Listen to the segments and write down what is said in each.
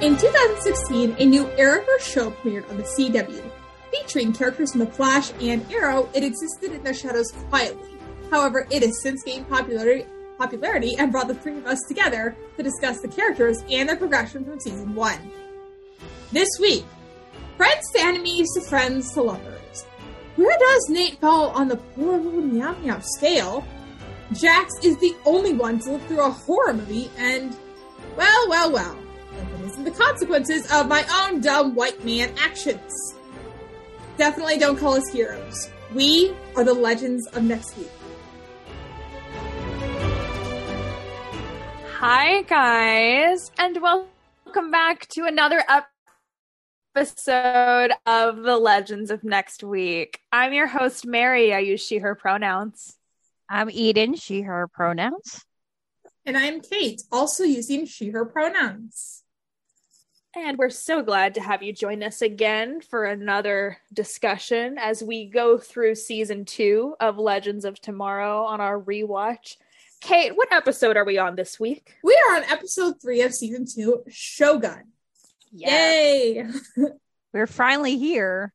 In 2016, a new Arrowverse show premiered on the CW. Featuring characters from The Flash and Arrow, it existed in the shadows quietly. However, it has since gained popularity, popularity and brought the three of us together to discuss the characters and their progression from season 1. This week, friends to enemies to friends to lovers. Where does Nate fall on the poor little meow meow scale? Jax is the only one to live through a horror movie, and well, well, well. Listen the consequences of my own dumb white man actions. Definitely don't call us heroes. We are the legends of next week. Hi, guys, and welcome back to another episode of The Legends of Next Week. I'm your host, Mary. I use she, her pronouns. I'm Eden, she, her pronouns. And I'm Kate, also using she, her pronouns. And we're so glad to have you join us again for another discussion as we go through season two of Legends of Tomorrow on our rewatch. Kate, what episode are we on this week? We are on episode three of season two, Shogun. Yay! We're finally here.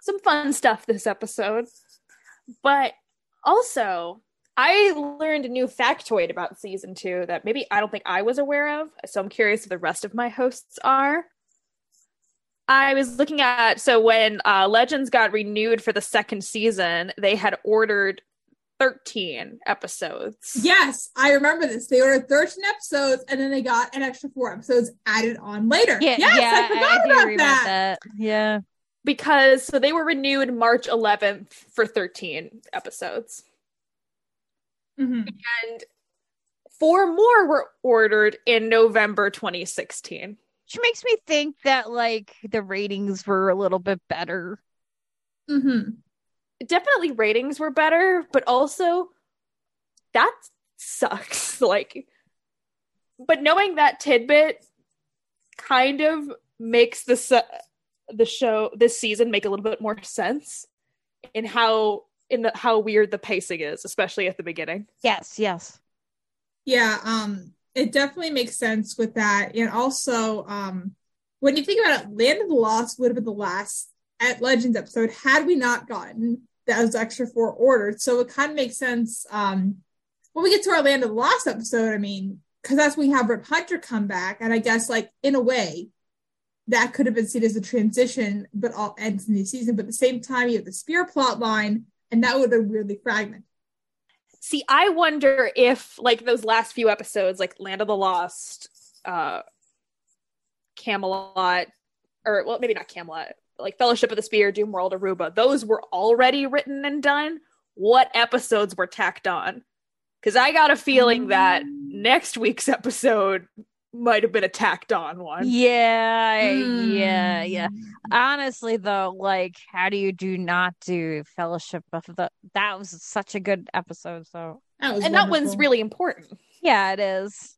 Some fun stuff this episode. But also, I learned a new factoid about season two that maybe I don't think I was aware of. So I'm curious if the rest of my hosts are. I was looking at so when uh, Legends got renewed for the second season, they had ordered 13 episodes. Yes, I remember this. They ordered 13 episodes and then they got an extra four episodes added on later. Yeah, yes, yeah, I forgot do about remember that. Yeah. Because so they were renewed March 11th for 13 episodes. Mhm. And four more were ordered in November 2016. Which makes me think that like the ratings were a little bit better. Mhm. Definitely ratings were better, but also that sucks. Like, but knowing that tidbit kind of makes the se- the show this season make a little bit more sense in how in the how weird the pacing is, especially at the beginning. Yes, yes. Yeah, um, it definitely makes sense with that. And also, um, when you think about it, Land of the Lost would have been the last at Legends episode had we not gotten those extra four ordered. So it kind of makes sense. Um, when we get to our Land of the Lost episode, I mean, because that's when we have Rip Hunter come back, and I guess like in a way, that could have been seen as a transition, but all ends in the season. But at the same time, you have the Spear plot line, and that would have weirdly fragmented. See, I wonder if like those last few episodes, like Land of the Lost, uh Camelot, or well, maybe not Camelot, like Fellowship of the Spear, Doom World, Aruba, those were already written and done. What episodes were tacked on? Because I got a feeling that next week's episode might have been a tacked on one. Yeah, yeah, yeah. Hmm. Honestly though, like how do you do not do Fellowship of the that was such a good episode, so That was And that one's really important. yeah, it is.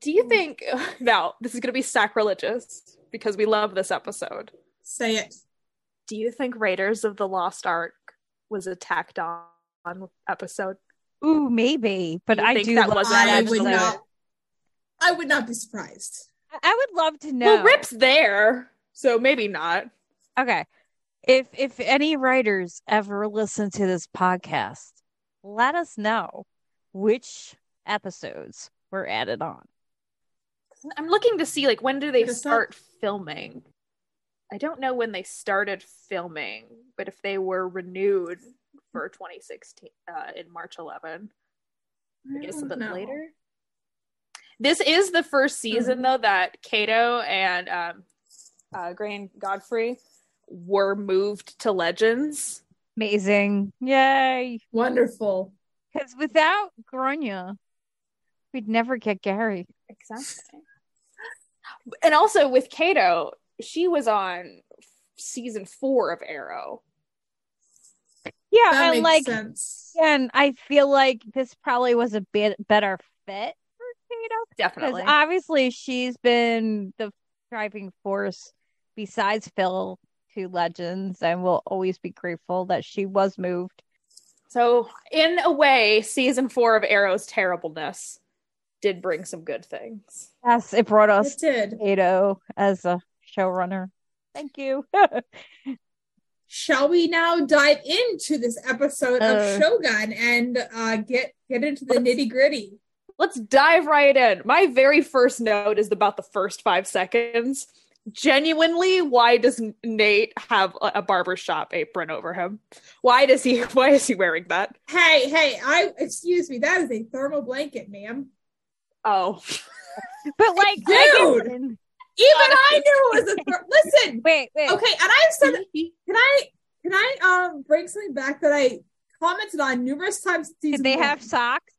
Do you think now this is going to be sacrilegious because we love this episode? say it. Do you think Raiders of the Lost Ark was a tacked on episode? Ooh, maybe. But I think do that love wasn't that I would actually- episode. not. I would not be surprised. I would love to know. Well, Rip's there, so maybe not. Okay. If if any writers ever listen to this podcast, let us know which episodes were added on. I'm looking to see like when do they start filming? I don't know when they started filming, but if they were renewed for 2016 uh, in March 11, I guess a bit know. later. This is the first season Mhm. though that Keto and um, uh, Grainne Godfree were moved to Legends. Amazing. Yay. Wonderful. Because without Grainne, we'd never get Gary. Exactly. And also with Keto, she was on season four of Arrow. Yeah, That and makes like sense. and I feel like this probably was a bit better fit for Keto. Because Definitely. obviously she's been the driving force besides Phil to Legends, and we'll always be grateful that she was moved. So, in a way, season four of Arrow's terribleness did bring some good things. Yes, it brought us It did. Keto as a showrunner. Thank you. Shall we now dive into this episode Uh. of Shogun and uh, get get into the nitty gritty? Let's dive right in. My very first note is about the first five seconds. Genuinely, why does Nate have a a barbershop apron over him? Why does he? Why is he wearing that? Hey, hey, I excuse me. That is a thermal blanket, ma'am. Oh, but like, Dude! again- Even I knew it was a. Ther- Listen, wait, wait. okay, and I've said, can I can I um bring something back that I commented on numerous times? in Did season they one? have socks?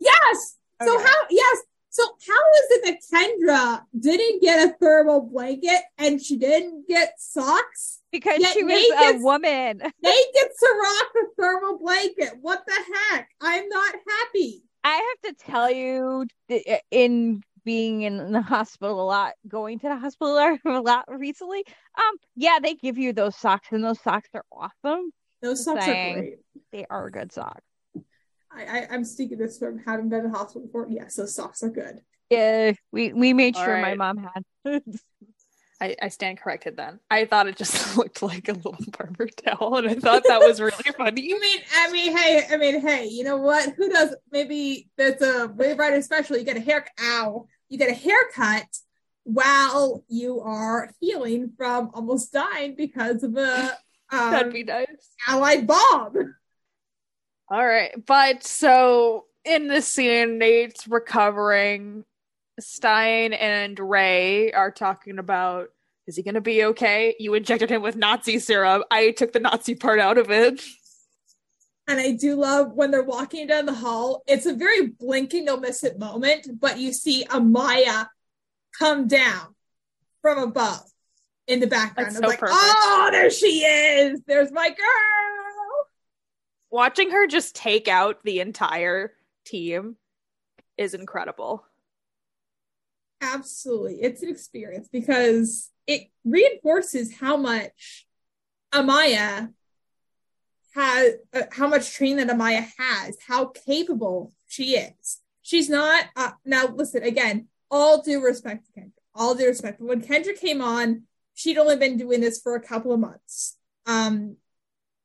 Yes. So how? Yes. So how is it that Kendra didn't get a thermal blanket and she didn't get socks? Because Yeah, she was Nate a gets- woman. Nate gets to rock a thermal blanket. What the heck? I'm not happy. I have to tell you, in being in the hospital a lot, going to the hospital a lot recently, um, yeah, they give you those socks, and those socks are awesome. Those socks Saying. are great. They are good socks. I, I, I'm speaking this from having been in the hospital before. Yes, those socks are good. Yeah, we we made All sure my mom had. I, I stand corrected. Then I thought it just looked like a little barber towel, and I thought that was really funny. You mean? I mean, hey, I mean, hey. You know what? Who does? Maybe that's a Waverider special. You get a hair. Ow! You get a haircut while you are healing from almost dying because of a That'd um, be nice. allied bomb. All right. But so in this scene, Nate's recovering. Stein and Ray are talking about is he going to be okay? You injected him with Nazi serum. I took the Nazi part out of it. And I do love when they're walking down the hall. It's a very blinking, no miss it moment, but you see Amaya come down from above in the background. So like, perfect. oh, there she is. There's my girl. Watching her just take out the entire team is incredible. Absolutely. It's an experience because it reinforces how much Amaya has, uh, how much training that Amaya has, how capable she is. She's not, uh, now listen, again, all due respect to Kendra, all due respect. But when Kendra came on, she'd only been doing this for a couple of months. Um,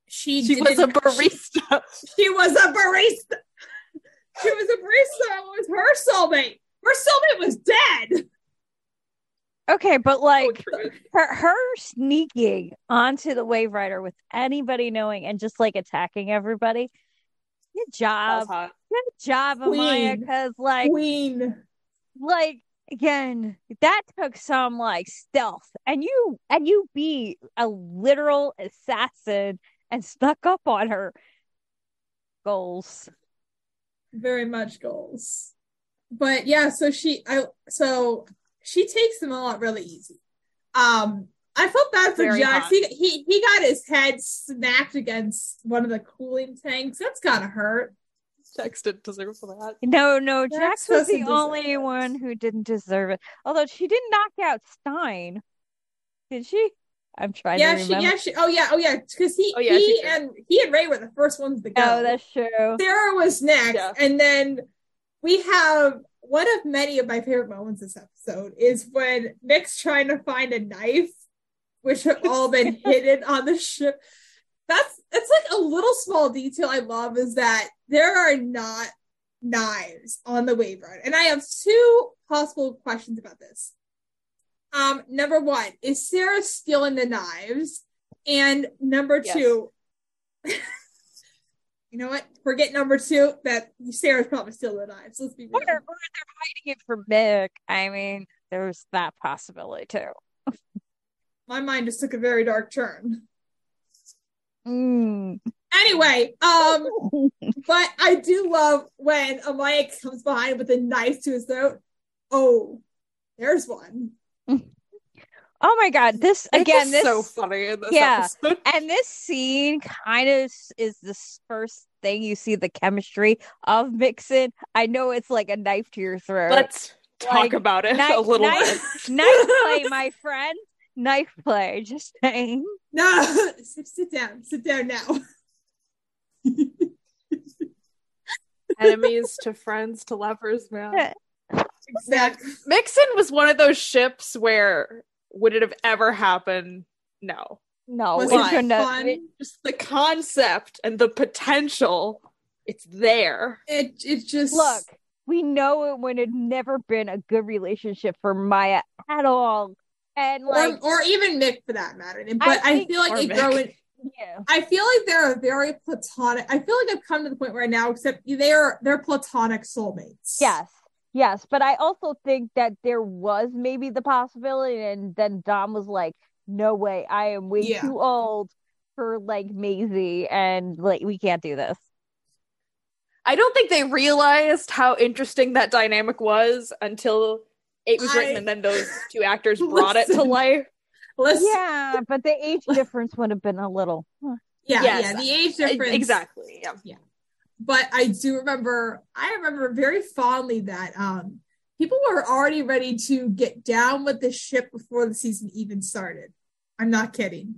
she, She was a barista. She, she was a barista. She was a barista. It was her soulmate. Her soulmate was dead. Okay, but like Oh, her her sneaking onto the Waverider with anybody knowing and just like attacking everybody. Good job, good job, Amaya. Because like Queen. like again that took some like stealth and you and you be a literal assassin and snuck up on her goals very much goals. But yeah, so she I so she takes them a lot really easy. Um I felt bad for Very Jax. He, he he got his head smacked against one of the cooling tanks. That's gotta hurt. Jax didn't deserve for that. no no Jax jax was the only one who didn't deserve it although she didn't knock out stein did she i'm trying Yeah, to she remember yeah, she oh yeah, oh yeah, because he Oh, yeah, he and he and Ray were the first ones to go. oh that's true Sarah was next, Yeah. and then we have one of many of my favorite moments this episode is when Mick's trying to find a knife, which have all been hidden on the ship. That's it's like a little small detail I love is that there are not knives on the Waverider, and I have two possible questions about this. Um, number one, is Sarah stealing the knives? And number Yes. two, you know what? Forget number two. That Sarah's probably stealing the knives. Let's be real. or, or they're hiding it from mick i mean there's that possibility too My mind just took a very dark turn. mm. Anyway, um, but I do love when Amaya comes behind with a knife to his throat. Oh, there's one. Oh my god, this Mick again is this so funny in this yeah. episode. and this scene kind of is the first thing you see the chemistry of Mixen. I know it's like a knife to your throat. Let's talk Like, about it knife- a little knife- bit. knife play, my friend. Knife play, just saying. No, sit, sit down. Sit down now. Enemies to friends to lovers, man. Exactly. Mixen was one of those ships where would it have ever happened? No. No, Was it it couldn't fun? it- Just the concept and the potential, it's there. It it just look, we know it would have never been a good relationship for Maya at all. And or, like, or even Mick for that matter. But I, think- feel like or it growing. yeah, I feel like they're a very platonic. I feel like I've come to the point where now, except they're they're platonic soulmates. yes, yes. But I also think that there was maybe the possibility, and then Dom was like, "No way, I am way Yeah. too old for like Maisie, and like we can't do this." I don't think they realized how interesting that dynamic was until it was written and then those two actors brought it to life. Listen, Yeah, but the age difference would have been a little. huh. yeah, Yes. yeah. The age difference, Exactly. Yeah, Yeah. But I do remember. I remember very fondly that um people were already ready to get down with the ship before the season even started. I'm not kidding.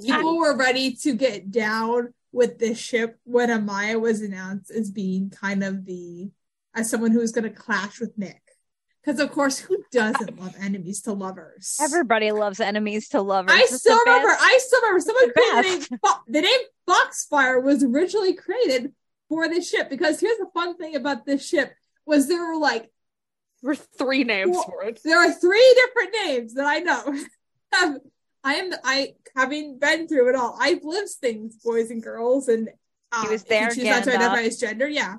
People were ready to get down with the ship when Amaya was announced as being kind of the as someone who was going to clash with Mick. Because of course, who doesn't love enemies to lovers? Everybody loves enemies to lovers. I It's still remember. best. I still remember. Someone The created the name, the name Foxfire was originally created for this ship because here's the fun thing about this ship was there were like There were three names for it. there are three different names that I know. Um, I am I having been through it all. I've lived things, boys and girls, and um, He was there, choose not to identify as gender. Yeah.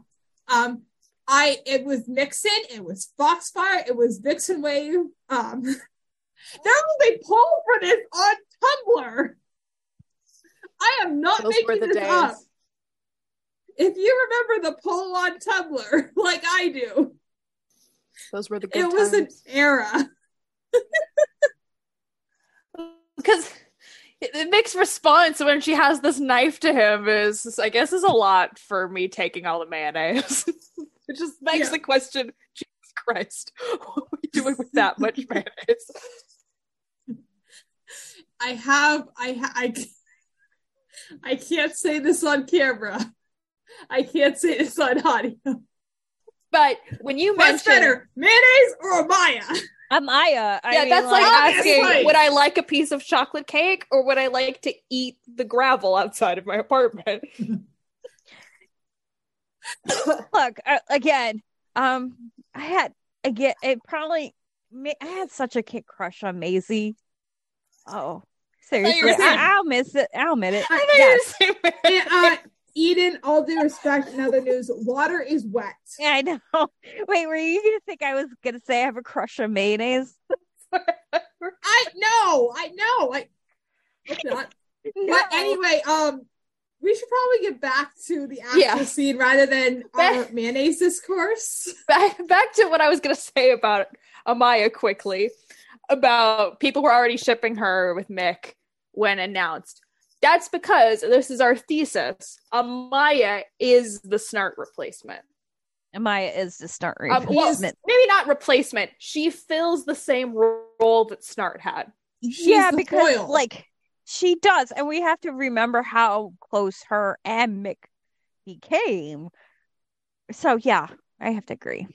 Um, I it was Mixen, it was Foxfire, it was Vixen Wave. Um, there was a poll for this on Tumblr. I am not Those making this up. If you remember the poll on Tumblr, like I do, Those were the good it was an times. era. because it makes response when she has this knife to him is i guess is a lot for me taking all the mayonnaise it just makes Yeah. the question jesus christ what are we doing with that much mayonnaise I have I ha- I I can't say this on camera. I can't say this on audio. but when you What's mentioned better, mayonnaise or Maya? Amaya. I yeah mean, that's like, asking obviously. would i like a piece of chocolate cake or would i like to eat the gravel outside of my apartment look uh, again. Um, I had again. It probably. I had such a kid crush on Maisie. Oh, seriously, were saying- I, will miss it. I'll admit it. I I know Yes. you're the same way. And, uh, Eden, all due respect, in other news, water is wet. Yeah, I know. Wait, were you gonna think I was gonna say I have a crush on mayonnaise? I know, I know. I not. No. But anyway, um, we should probably get back to the actual Yeah. scene rather than our mayonnaise discourse. back back to what I was gonna say about Amaya quickly about people were already shipping her with Mick when announced. That's because this is our thesis. Amaya is the Snart replacement. Amaya is the start Um, well, replacement. maybe not replacement. She fills the same role that Snart had. She's yeah, because foil. like she does, and we have to remember how close her and Mick became. So yeah, I have to agree.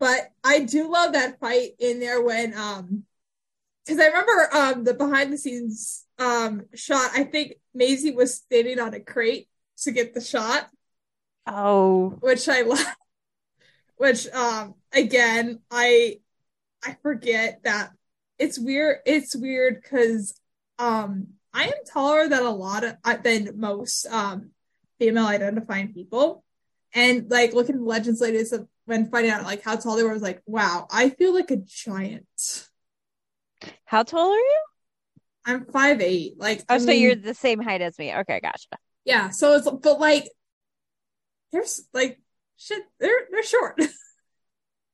but I do love that fight in there when um because I remember um the behind the scenes um shot. I think Maisie was standing on a crate to get the shot, Oh, which I love. Which um again I I forget that it's weird. It's weird because um I am taller than a lot of uh, than most um female identifying people, and like looking at the legends ladies of when finding out like how tall they were, I was like, wow, I feel like a giant. How tall are you? I'm five eight. Like, Oh, I so mean, you're the same height as me. Okay, gotcha. yeah. So it's but like, there's like shit. They're they're short.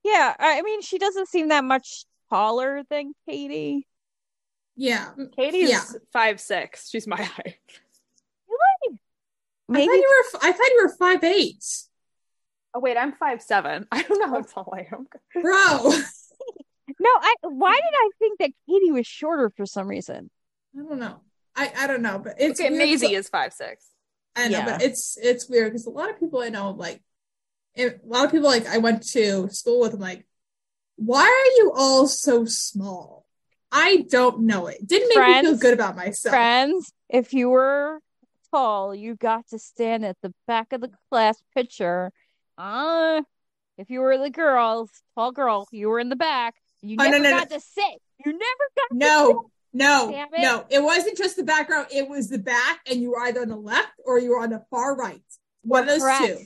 Yeah, I I mean, she doesn't seem that much taller than Katie. yeah. Katie's Yeah. five six. She's my height. I Maybe thought you were. I thought you were five eight, Oh wait, I'm five seven. I don't know how tall I am. bro. No. I why did I think that Katie was shorter for some reason? I don't know. I I don't know, but it's okay, weird. Maisie is five six. I know, Yeah. but it's it's weird because a lot of people I know like and a lot of people like I went to school with. I'm like, why are you all so small? I don't know it. Didn't make me feel good about myself. Friends, if you were tall, you got to stand at the back of the class picture. Uh, if you were the girls, tall girl, you were in the back. You Oh, no, never no, no. got to sit. You never got to No, no, it. no. It wasn't just the background. It was the back, and you were either on the left or you were on the far right. One of those Correct. two.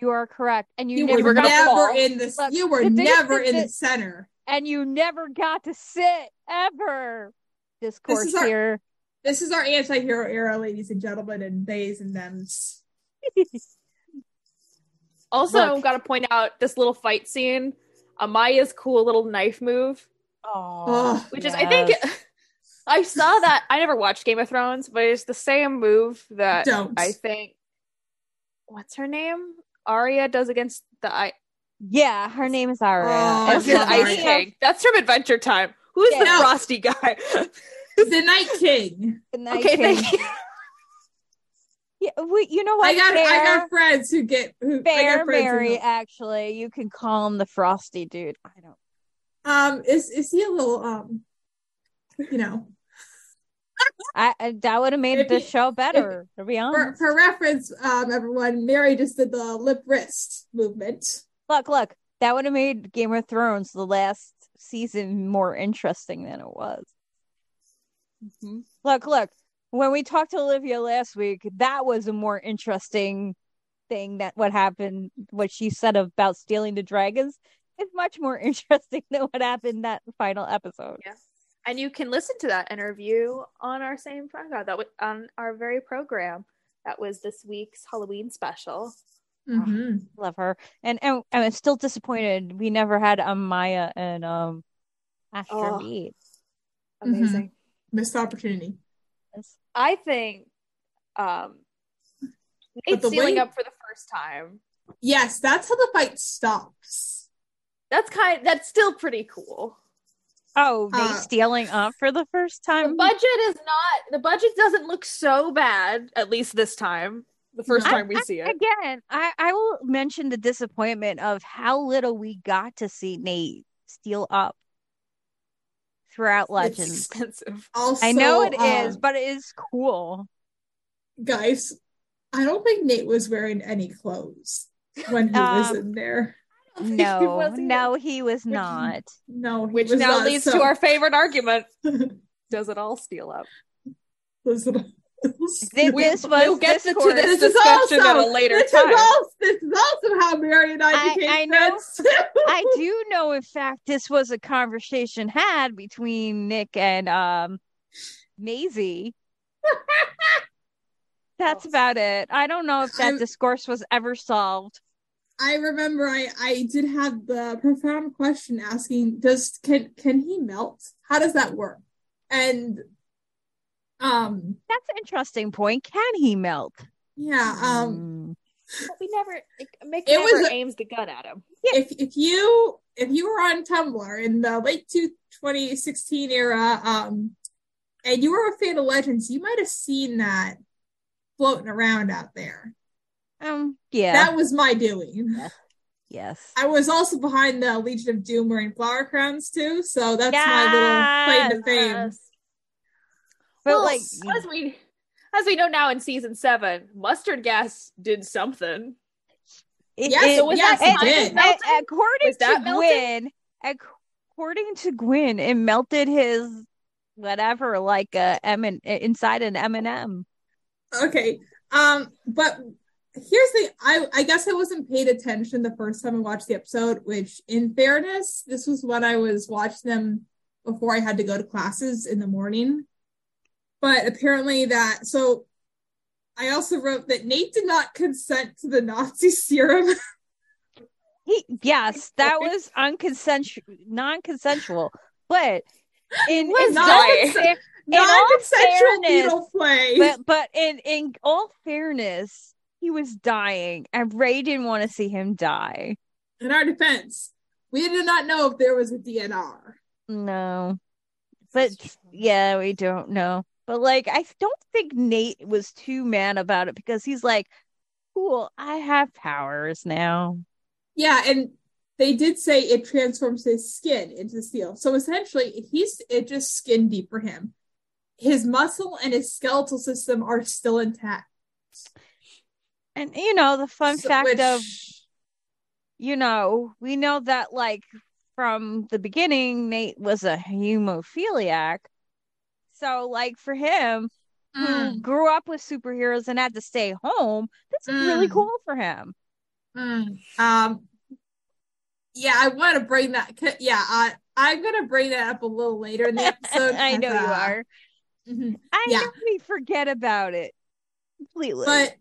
You are correct. And you, You, never were gonna never fall. in the. Look, you were the never in the center. and you never got to sit ever. Discourse is our- here. This is our anti-hero era, ladies and gentlemen, and theys and thems. Also, Look. got to point out this little fight scene. Amaya's cool little knife move, Oh, which is I think I saw that. I never watched Game of Thrones, but it's the same move that don't. I think. What's her name? Arya does against the I Yeah, her name is Arya. Oh, And I the Ice Arya. King. That's from Adventure Time. Who's the frosty guy? the Night King. the Night okay, King. thank you. Yeah, we, you know what? I got. I got friends who get. Who, I fair got friends who Mary. Actually, you can call him the Frosty dude. I don't. Um, is is he a little um, you know, I, that would have made If the you- show better. To be for honest, for reference, um, everyone, Mary just did the lip wrist movement. look, look, that would have made Game of Thrones the last season more interesting than it was. Mm-hmm. Look, look. When we talked to Olivia last week, that was a more interesting thing that what happened, what she said about stealing the dragons is much more interesting than what happened that final episode. And you can listen to that interview on our same program that was on our very program. That was this week's Halloween special. Mm-hmm. Love her. And and I'm still disappointed we never had Amaya and um Astra Oh. meet. Amazing. Missed opportunity. I think um But Nate's the steeling way- up for the first time. Yes, that's how the fight stops. That's kind that's still pretty cool. Oh, they Uh, steeling up for the first The time. budget is not the budget doesn't look so bad, at least this time. The first I- time we I- see it. Again, I, I will mention the disappointment of how little we got to see Nate steel up throughout It's Legends. Expensive. Also, I know it is, um, but it is cool. guys, I don't think Nate was wearing any clothes when he was Um, in there. He No, wasn't. no, he was not. No, he Which was now not, leads so- to our favorite argument. Does it all steel up? Listen- Th- We- This was we'll get to this This discussion also- at a later this time. Is also, this is also how Mary and I I- became I friends. too. I do know, in fact, this was a conversation had between Nick and um Maisie. That's about it. I don't know if that I'm- discourse was ever solved. I remember I I did have the profound question asking does can can he melt? How does that work? And um That's an interesting point. Can he melt? yeah, um Hmm. But we never like, Mick It never was aims the gun at him. if if you if you were on Tumblr in the late two, 2016 era um and you were a fan of Legends, you might have seen that floating around out there. Um. Yeah. That was my doing. yes. I was also behind the Legion of Doom wearing flower crowns too, so that's my little claim to fame. But well, like, as we as we know now in season seven, mustard gas did something. it, Yes, it- So was yes, that it it- did. of according Was that to melting? Gwyn, according to Gwyn, it melted his whatever, like a M and inside an M and M. Okay. Um, but here's the I I guess I wasn't paid attention the first time I watched the episode, which in fairness, this was when I was watching them before I had to go to classes in the morning. But apparently that so I also wrote that Nate did not consent to the Nazi serum. He, yes, that was unconsensual, non-consensual, but in, was in not all in Non-consensual fairness, play. but but in in all fairness, he was dying, and Ray didn't want to see him die. in our defense, we did not know if there was a DNR. No, but yeah, we don't know. But like, I don't think Nate was too mad about it because he's like, "Cool, I have powers now." Yeah, and they did say it transforms his skin into steel. So essentially, he's it just skin deep for him. His muscle and his skeletal system are still intact. And you know, the fun So- fact which- of you know, we know that like from the beginning, Nate was a hemophiliac. So like for him, who Mm, grew up with superheroes and had to stay home, that's really Mm. cool for him. mm. Um, yeah, I want to bring that. Yeah, I, I'm gonna bring that up a little later in the episode. I know you uh, are. mhm. I yeah. know we forget about it completely. But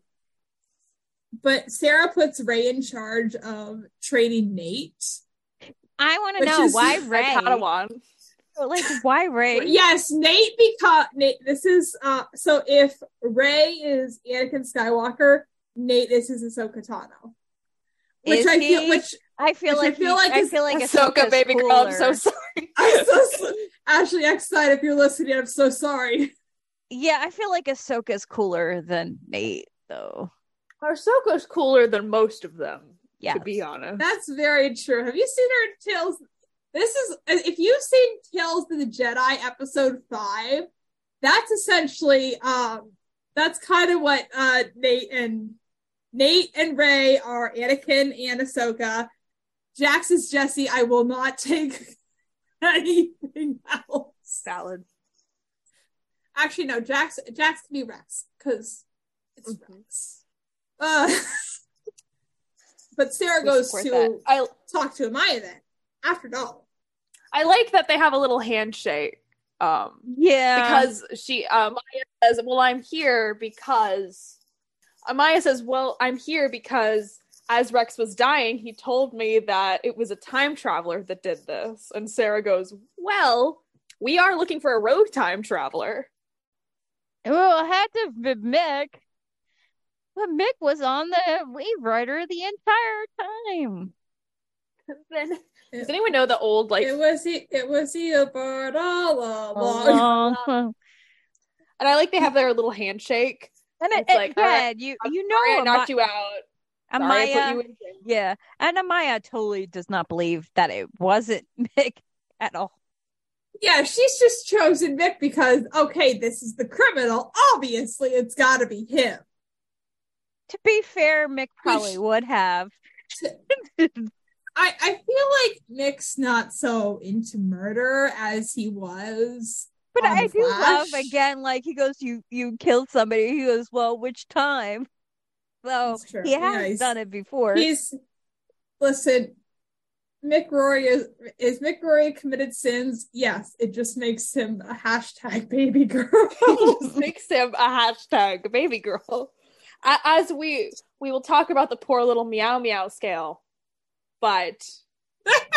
but Sarah puts Ray in charge of training Nate. I want to know is- why Ray. Padawan. Like why Ray? Yes, Nate because Nate. This is uh. So if Ray is Anakin Skywalker, Nate this is Ahsoka Tano. Which Is I feel, he? which I feel Which I like feel he- like I is feel like Ahsoka, Ahsoka's baby girl. I'm so cooler. sorry. I'm so Ashley Eckstein, if you're listening, I'm so sorry. Yeah, I feel like Ahsoka's cooler than Nate, though. Ahsoka's cooler than most of them. Yeah. To be honest. That's very true. Have you seen her in Tales? This is if you've seen Tales of the Jedi episode five, that's essentially um that's kind of what uh Nate and Nate and Ray are Anakin and Ahsoka. Jax is Jesse. I will not take anything else. Salad. Actually, no, Jax Jax can be Rex because it's Mhm. Rex. Uh, but Sarah We goes to that. I talk to Amaya then. After all, I like that they have a little handshake. Um Yeah. because she uh, Maya says, "Well, I'm here because." Amaya says, "Well, I'm here because as Rex was dying, he told me that it was a time traveler that did this." And Sarah goes, "Well, we are looking for a rogue time traveler." well, it had to be Mick. But Mick was on the Wave Rider the entire time. Then does anyone know the old like? it was he, it was Eobard all along. And I like they have their little handshake. And it, It's like, all right, again, you I'm you Sorry, I know knocked Ama- you out. Sorry, I put Amaya, you in yeah, and Amaya totally does not believe that it wasn't Mick at all. Yeah, she's just chosen Mick because okay, this is the criminal. Obviously, it's got to be him. To be fair, Mick probably would have. I I feel like Mick's not so into murder as he was. But on I The do love again, like he goes, "You you killed somebody." He goes, "Well, which time?" So he has he's- done it before. He's listen. Mick Rory is is Mick Rory committed sins? Yes, it just makes him a hashtag baby girl. It just makes him a hashtag baby girl. As we we will talk about the poor little meow meow scale, but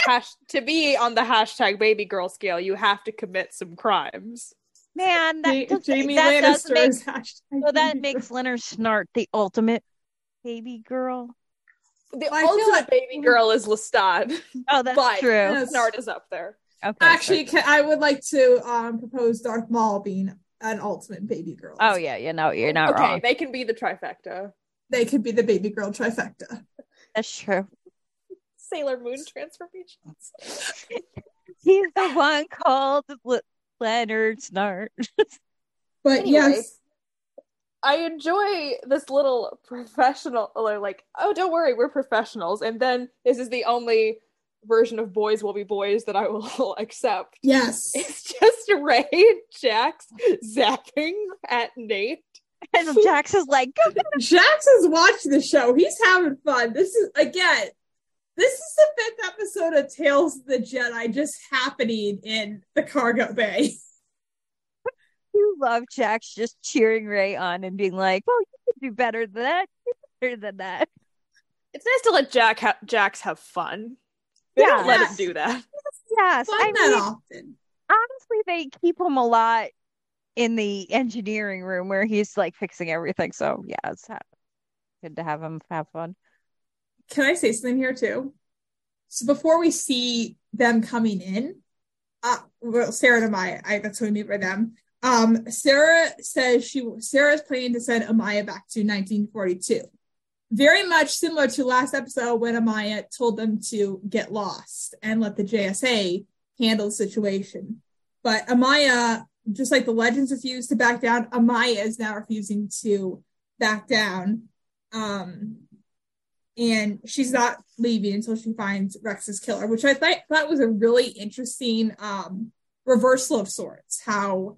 hash, to be on the hashtag baby girl scale, you have to commit some crimes. Man, that, Ja- does, Jamie that does make is hashtag so that makes. Leonard Snart the ultimate baby girl. The I ultimate like- baby girl is Lestat, Oh, that's but true. Yes. Snart is up there. Okay, Actually, okay. ca- I would like to um propose Darth Maul being an ultimate baby girl. oh yeah, you know you're not okay, wrong. they can be the trifecta. they could be the baby girl trifecta. That's true. Sailor Moon transformations. He's the one called Le- Leonard Snart. But Anyway. yes, I enjoy this little professional, or like, oh, don't worry, we're professionals. And then this is the only version of Boys Will Be Boys that I will accept. yes. It's just Ray and Jax zapping at Nate. and Jax is like, "Go Jax is watching the show. He's having fun. This is again. This is the fifth episode of Tales of the Jedi just happening in the cargo bay. you love Jax just cheering Ray on and being like, well, you can do better than that. You can do better than that. It's nice to let Jack ha- Jax have fun. They Yeah. don't let Yes. him do that. Yes, Fun I that mean, often. honestly, they keep him a lot in the engineering room where he's like fixing everything. So yeah, it's ha- good to have him have fun. Can I say something here too? So before we see them coming in, uh, well, Sarah and Amaya, I, that's what I mean by them. Um, Sarah says she Sarah's planning to send Amaya back to 1942. very much similar to last episode when Amaya told them to get lost and let the JSA handle the situation. But Amaya, just like the legends refused to back down, Amaya is now refusing to back down. Um, and she's not leaving until she finds Rex's killer, which I th- thought was a really interesting um, reversal of sorts. How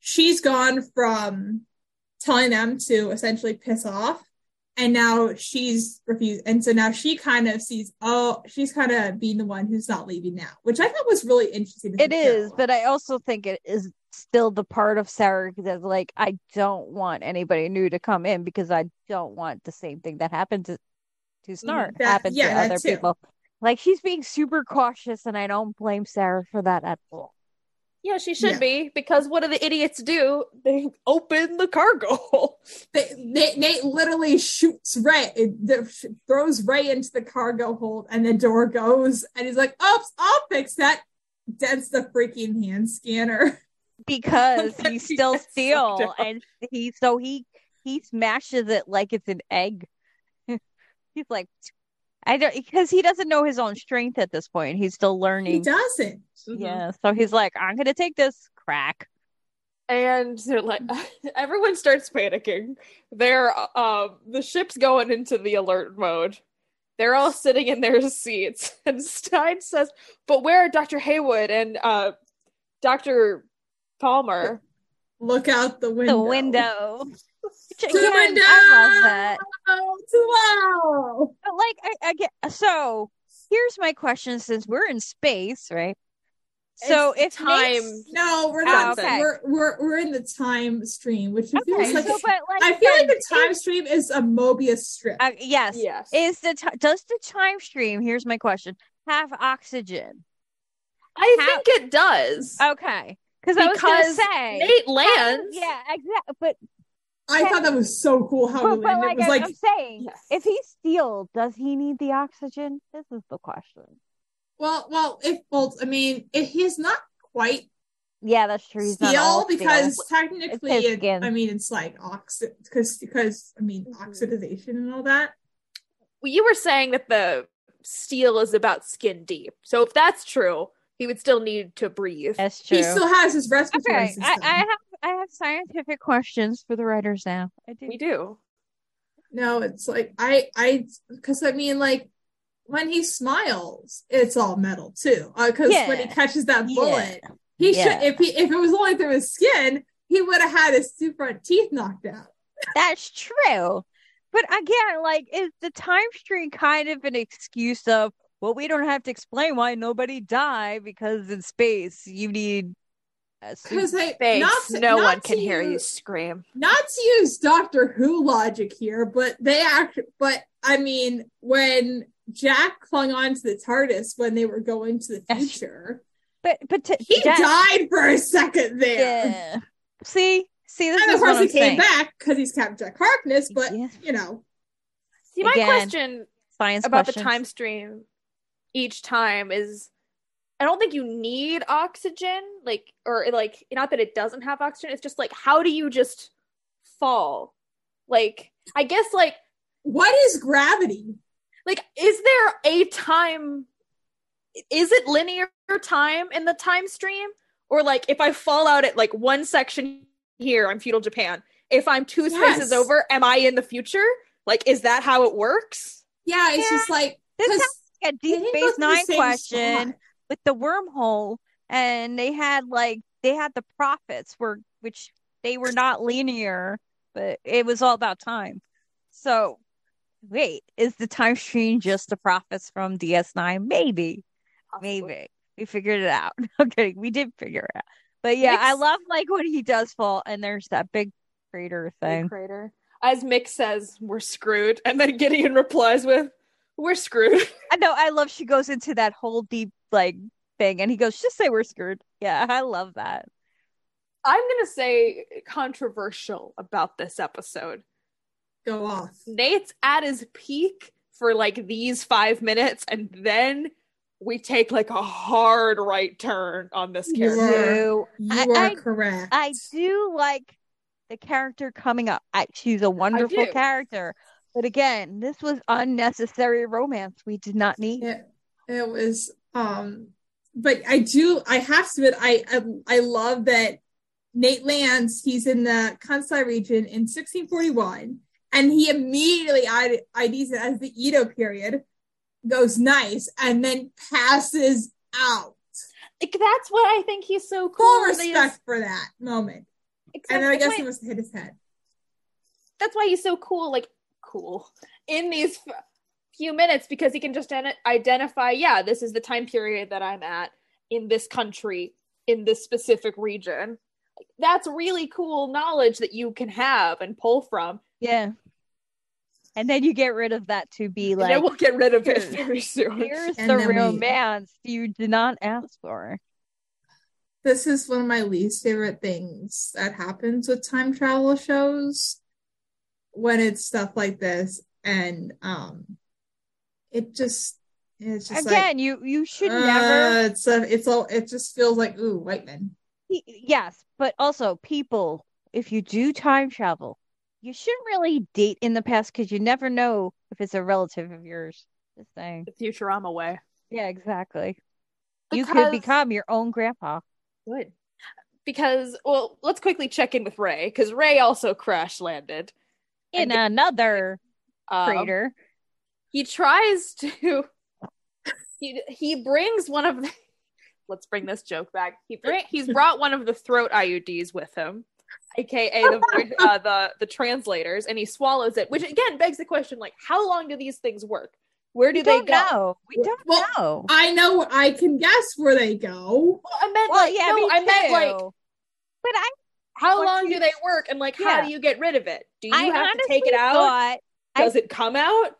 she's gone from telling them to essentially piss off and now she's refused and so now she kind of sees oh she's kind of being the one who's not leaving now which i thought was really interesting It is, but I also think it is still the part of Sarah that's like, I don't want anybody new to come in because I don't want the same thing that happened to to mm-hmm. Snart that- happen yeah, to that other too. people. Like she's being super cautious, and I don't blame Sarah for that at all. Yeah, she should Yeah. be because what do the idiots do? They open the cargo hole. they, Nate, Nate literally shoots Ray, it- the- throws Ray into the cargo hold, and the door goes, and he's like, "Oops, I'll fix that." Dents the freaking hand scanner. because he's he still gets steel sucked and he so he he smashes it like it's an egg he's like i don't because he doesn't know his own strength at this point. He's still learning. He doesn't. yeah so he's like i'm gonna take this crack. And they're like everyone starts panicking. They're um the ship's going into the alert mode. They're all sitting in their seats. And stein says but where are dr heywood and uh dr palmer? Look out the window. the window Which, To again, the window. i love that Oh, too low. but like I, I get so here's my question since we're in space right so It's if time Nate's- No, we're Oh, not. okay. We're we're we're in the time stream, which okay feels like so but like I feel like the time stream is a Mobius strip. Uh, yes. yes Is the ti does the time stream? Here's my question: Have oxygen? i how- think it does Okay, because I was gonna Because say nate how- lands yeah, exactly. But I thought that was so cool how but, he but like, it was I, like I'm saying, Yes. if he's steel, does he need the oxygen? This is the question. well, well, if well, I mean, if he's not quite Yeah, that's true. He's not steel all because steel. technically, It's it. I mean, it's like oxid because because I mean Mhm. oxidization and all that. Well, you were saying that the steel is about skin deep so if that's true he would still need to breathe that's true. He still has his respiratory okay, system. I, I have I have scientific questions for the writers now. I do. we do No, it's like I I because I mean like when he smiles, it's all metal too. Uh, because when he catches that Yeah. bullet, he Yeah. should if he if it was only through his skin, he would have had his two front teeth knocked out. That's true. But again, like, is the time stream kind of an excuse of, well, we don't have to explain why nobody died because in space you need a suit. Because I not to- no not one to can hear you scream. Not to use Doctor Who logic here, but they act. But I mean, when Jack clung on to the TARDIS when they were going to the future, But but to, he that- died for a second there. Yeah. See, see, this And is of course, what he I'm came saying. back because he's Captain Jack Harkness. But Yeah. you know, See, my Again, question Science about the time stream each time is I don't think you need oxygen, like, or like, not that it doesn't have oxygen. It's just like, how do you just fall? Like, I guess, like, what is gravity? like, is there a time? Is it linear time in the time stream, or like, if I fall out at like one section here, I'm feudal Japan. If I'm two spaces Yes. over, am I in the future? Like, is that how it works? Yeah, it's Yeah. just like This 'cause sounds like a Deep Space Nine question spot. with the wormhole, and they had like they had the prophets were which they were not linear, but it was all about time. So, wait, is the time stream just the prophets from DS9? Maybe, maybe we figured it out. Okay, we did figure it out. But yeah, I love like when he does fall, and there's that big crater Big thing. crater. As Mick says, we're screwed. And then Gideon replies with, we're screwed. I know. I love she goes into that whole deep like thing, and he goes, "Just say we're screwed." Yeah, I love that. I'm going to say controversial about this episode. go off. Nate's at his peak for like these five minutes, and then we take like a hard right turn on this You character. are- You I- are I- correct. I do like the character coming up. I, she's a wonderful character, But again, this was unnecessary romance we did not need. It, it was um but I do I have to admit I I, I love that Nate lands he's in the Kansai region in 1641 and he immediately IDs it as the Edo period goes nice and then passes out. Like that's what I think he's so cool. Full respect just... for that moment. Exactly. And then I guess he must have hit his head. That's why he's so cool. Like cool in these f- few minutes because he can just identify. Yeah, this is the time period that I'm at in this country in this specific region. That's really cool knowledge that you can have and pull from. Yeah. And then you get rid of that to be like. And then we'll get rid of it very soon. Here's and the romance we... you did not ask for. This is one of my least favorite things that happens with time travel shows when it's stuff like this, and um, it just it's just again like, you you should uh, never. It's a, it's all it just feels like ooh white men. Yes, but also people, if you do time travel, you shouldn't really date in the past because you never know if it's a relative of yours. Just saying. The Futurama way. Yeah, exactly. Because... You could become your own grandpa. Good. Because, well, let's quickly check in with Ray because Ray also crash landed in another um, crater. He tries to. He he brings one of. The, let's bring this joke back. He bring, he's brought one of the throat IUDs with him aka the uh, the the translators, and he swallows it. Which again begs the question: like, how long do these things work? Where do we they go? Know. We don't well, know. I know. I can guess where they go. Well, I meant well, like yeah, no, I meant like. But I. How long do they work, and like, yeah. how do you get rid of it? Do you I have to take it out? Does I, it come out?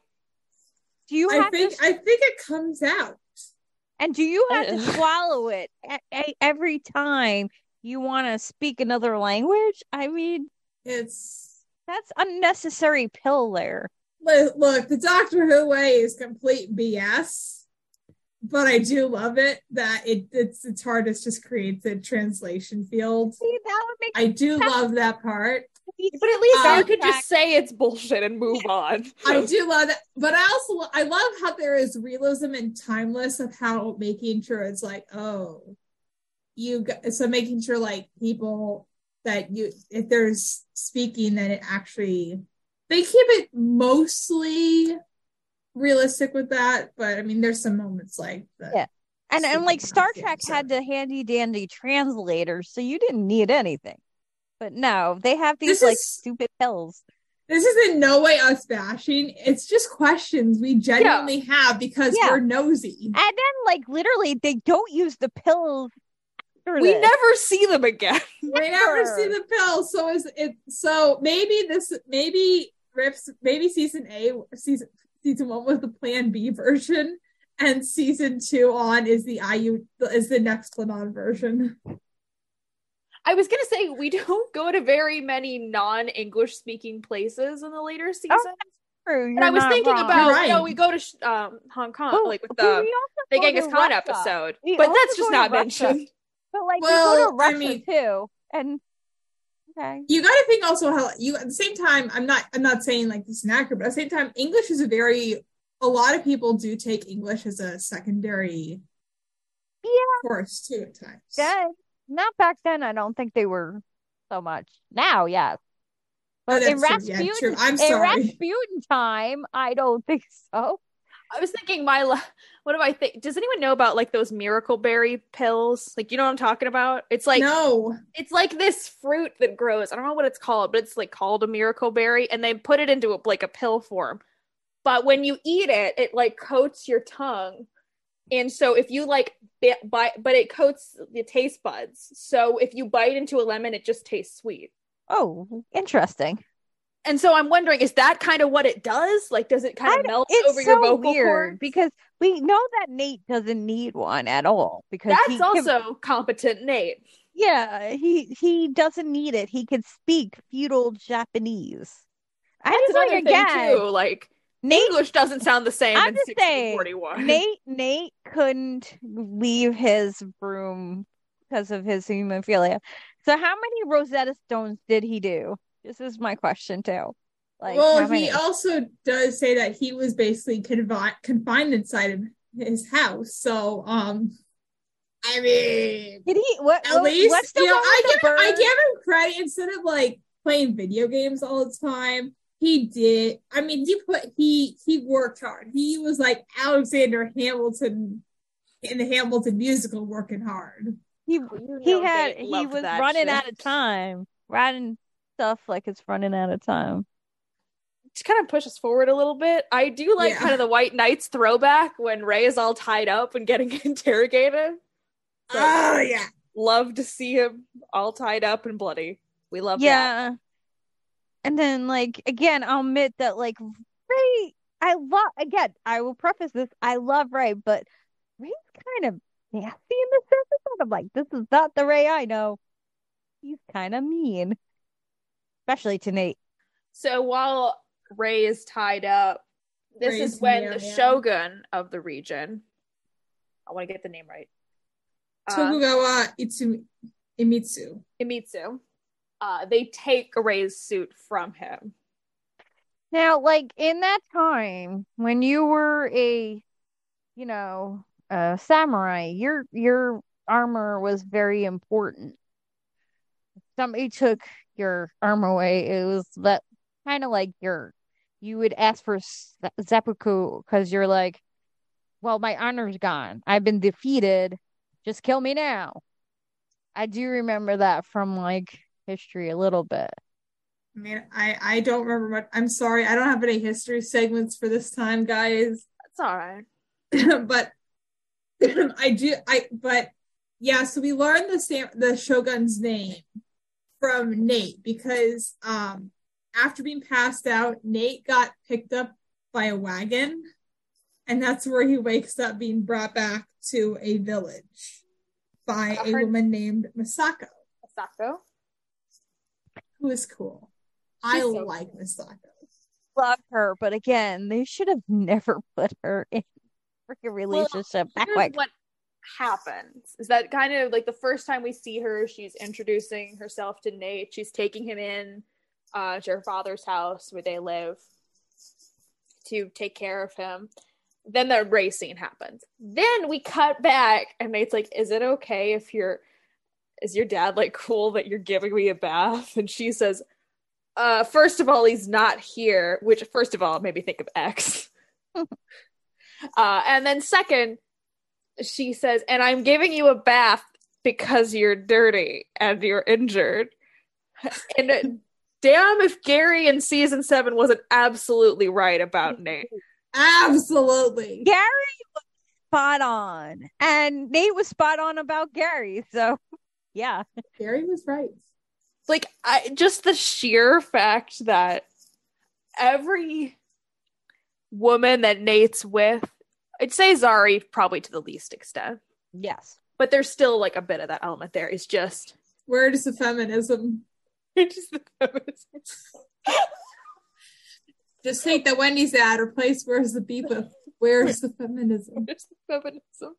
Do you? I think. To, I think it comes out. And do you have to swallow it every time you want to speak another language? I mean, it's that's unnecessary pill there. Look, the Doctor Who way is complete BS, but I do love it that it it's its hardest just creates a translation field. See, that would make I do sense. love that part. But at least um, you could just say it's bullshit and move on. I do love that, but I also I love how there is realism and timeless of how making sure it's like, oh, you so making sure like people that you if there's speaking that it actually they keep it mostly realistic with that but i mean there's some moments like that yeah and and like star trek so. had the handy dandy translators so you didn't need anything but no they have these this like is, stupid pills this is in no way us bashing. It's just questions we genuinely yeah. have because yeah. we're nosy. And then, like, literally, they don't use the pills we never see them again. we never see the pill. So is it? So maybe this. Maybe rips. Maybe season A, season season one was the Plan B version, and season two on is the IU is the next Klingon version. I was gonna say we don't go to very many non-English speaking places in the later seasons. Oh, and I was thinking wrong. about, right. you know, we go to um, Hong Kong, oh, like with the the Genghis Khan episode, we but that's just not mentioned. But like well, you go to Russia I mean, too, and okay. You got to think also how you at the same time. I'm not. I'm not saying like this is inaccurate, but at the same time, English is a very. A lot of people do take English as a secondary. Yeah. Course too at times. Yeah, not back then. I don't think they were so much. Now, yes. But oh, in Rasputin, yeah, I'm sorry. in Rasputin time, I don't think so. I was thinking my what do I think? Does anyone know about like those miracle berry pills? Like you know what I'm talking about? It's like no, it's like this fruit that grows. I don't know what it's called, but it's like called a miracle berry, and they put it into a, like a pill form. But when you eat it, it like coats your tongue, and so if you like bite, but it coats the taste buds. So if you bite into a lemon, it just tastes sweet. Oh, interesting and so I'm wondering, is that kind of what it does? Like, does it kind of melt over so your vocal cord? Because we know that Nate doesn't need one at all. Because that's also can... competent Nate. Yeah, he he doesn't need it. He can speak feudal Japanese. That's I another like, thing again, too. Like Nate, English doesn't sound the same. I'm just saying, Nate Nate couldn't leave his room because of his hemophilia. So, how many Rosetta Stones did he do? This is my question too. Like, well, many? he also does say that he was basically confi- confined inside of his house. So, um, I mean, Did he? What? at what- least what's the you know, I with give the him, I give him credit instead of like playing video games all the time. He did. I mean, he put he he worked hard. He was like Alexander Hamilton in the Hamilton musical, working hard. He You he had he was running shit. out of time, writing stuff like it's running out of time. to kind of push us forward a little bit, I do like Yeah. kind of the White Knights throwback when Ray is all tied up and getting interrogated. So, Oh yeah, love to see him all tied up and bloody. We love that. yeah. And then like again, I'll admit that like Ray I love again, I will preface this, I love Ray, but Ray's kind of nasty in this episode. I'm like, this is not the Ray I know. He's kind of mean. Especially to Nate. So while Ray is tied up, this Ray's is when the meow. shogun of the region, I want to get the name right, uh, Tokugawa Itsu Imitsu. Imitsu, uh, they take Ray's suit from him. Now, like in that time when you were a, you know, a samurai, your your armor was very important. If somebody took your arm away, it was that kind of like your, you would ask for s- seppuku because you're like, well, my honor's gone. I've been defeated. Just kill me now. I do remember that from like history a little bit. I mean, I I don't remember much. I'm sorry, I don't have any history segments for this time, guys. That's all right. but I do I but yeah, so we learned the sam- the shogun's name from Nate because um after being passed out, Nate got picked up by a wagon and that's where he wakes up being brought back to a village by a woman named Masako, Masako, who is cool. I so like cool. Masako. love her, but again, they should have never put her in freaking relationship that Here's quick. what happens is that kind of like the first time we see her, she's introducing herself to Nate. She's taking him in uh, to her father's house where they live to take care of him. Then the race scene happens. Then we cut back, and Nate's like, "Is it okay if you're? Is your dad like cool that you're giving me a bath?" And she says, "Uh, first of all, he's not here." Which, first of all, made me think of X. Uh, and then second, she says, and I'm giving you a bath because you're dirty and you're injured. And uh, damn if Gary in season seven wasn't absolutely right about Nate. Absolutely. Gary was spot on, and Nate was spot on about Gary. So, yeah, Gary was right. Like I just the sheer fact that every woman that Nate's with, I'd say Zari probably to the least extent. yes, But there's still like a bit of that element there. Is just Where does the feminism? just the feminism. Just take that Wendy's ad, replace where's the beef with where's the feminism? There's the feminism.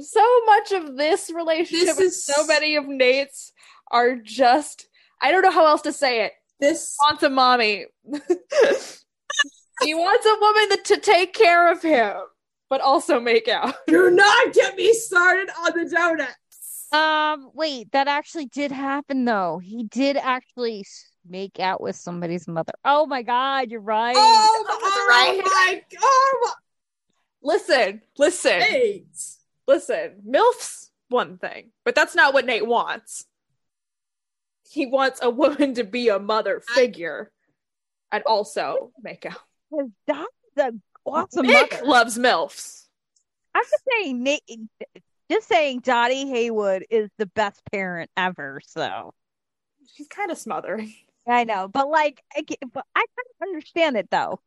So much of this relationship This is- so many of Nate's are just I don't know how else to say it. This Wants a mommy. he wants a woman that, to take care of him, but also make out. do not get me started on the donuts. Um, wait, that actually did happen though. He did actually make out with somebody's mother. Oh my god, you're right. Oh, That's oh right. my god! Listen, listen, Eight. listen. MILF's one thing, but that's not what Nate wants. He wants a woman to be a mother figure and also make out. His dad's a awesome Nick mother. loves MILFs. I'm just saying, Nate. Just saying, Dottie Heywood is the best parent ever. So She's kind of smothering. I know, but like, I, get- but I kind of understand it though.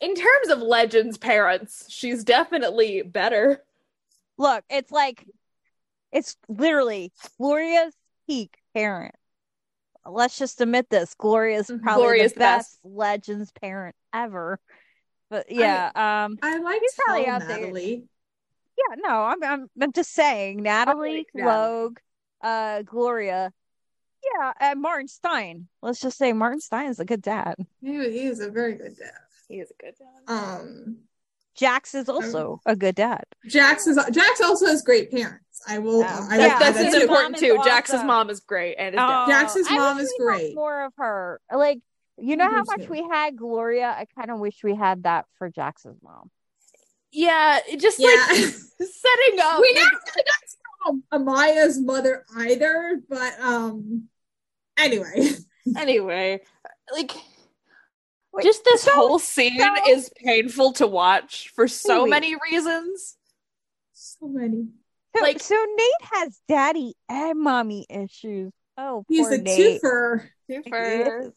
In terms of Legends parents, she's definitely better. Look, it's like, it's literally Gloria's peak parent. Let's just admit this: Gloria's Mhm. probably Gloria's the the best. best Legends parent ever. But yeah, um, I like He's probably tell out there. Natalie. yeah, no, I'm, I'm, I'm just saying, Natalie, yeah. Logue, uh, Gloria. Yeah, and Martin Stein. Let's just say Martin Stein is a good dad. He, he is a very good dad. He is a good dad. Um, Jax is also a good dad. Jax is Jax also has great parents. I will. Yeah. I Yeah, will That's, that's that as his too. important too. Jax's mom is great, and his. Oh, Jax's mom wish is great. More of her, like you know how much we had Gloria. I kind of wish we had that for Jax's mom. Yeah, just Yeah. like setting up. we never really got to know Amaya's mother either, but um, anyway, anyway, like Wait, just this so- whole scene so- is painful to watch for so Wait. many reasons. so many. So, Like- so Nate has daddy and mommy issues. Oh, He's poor a Nate. twofer. Super.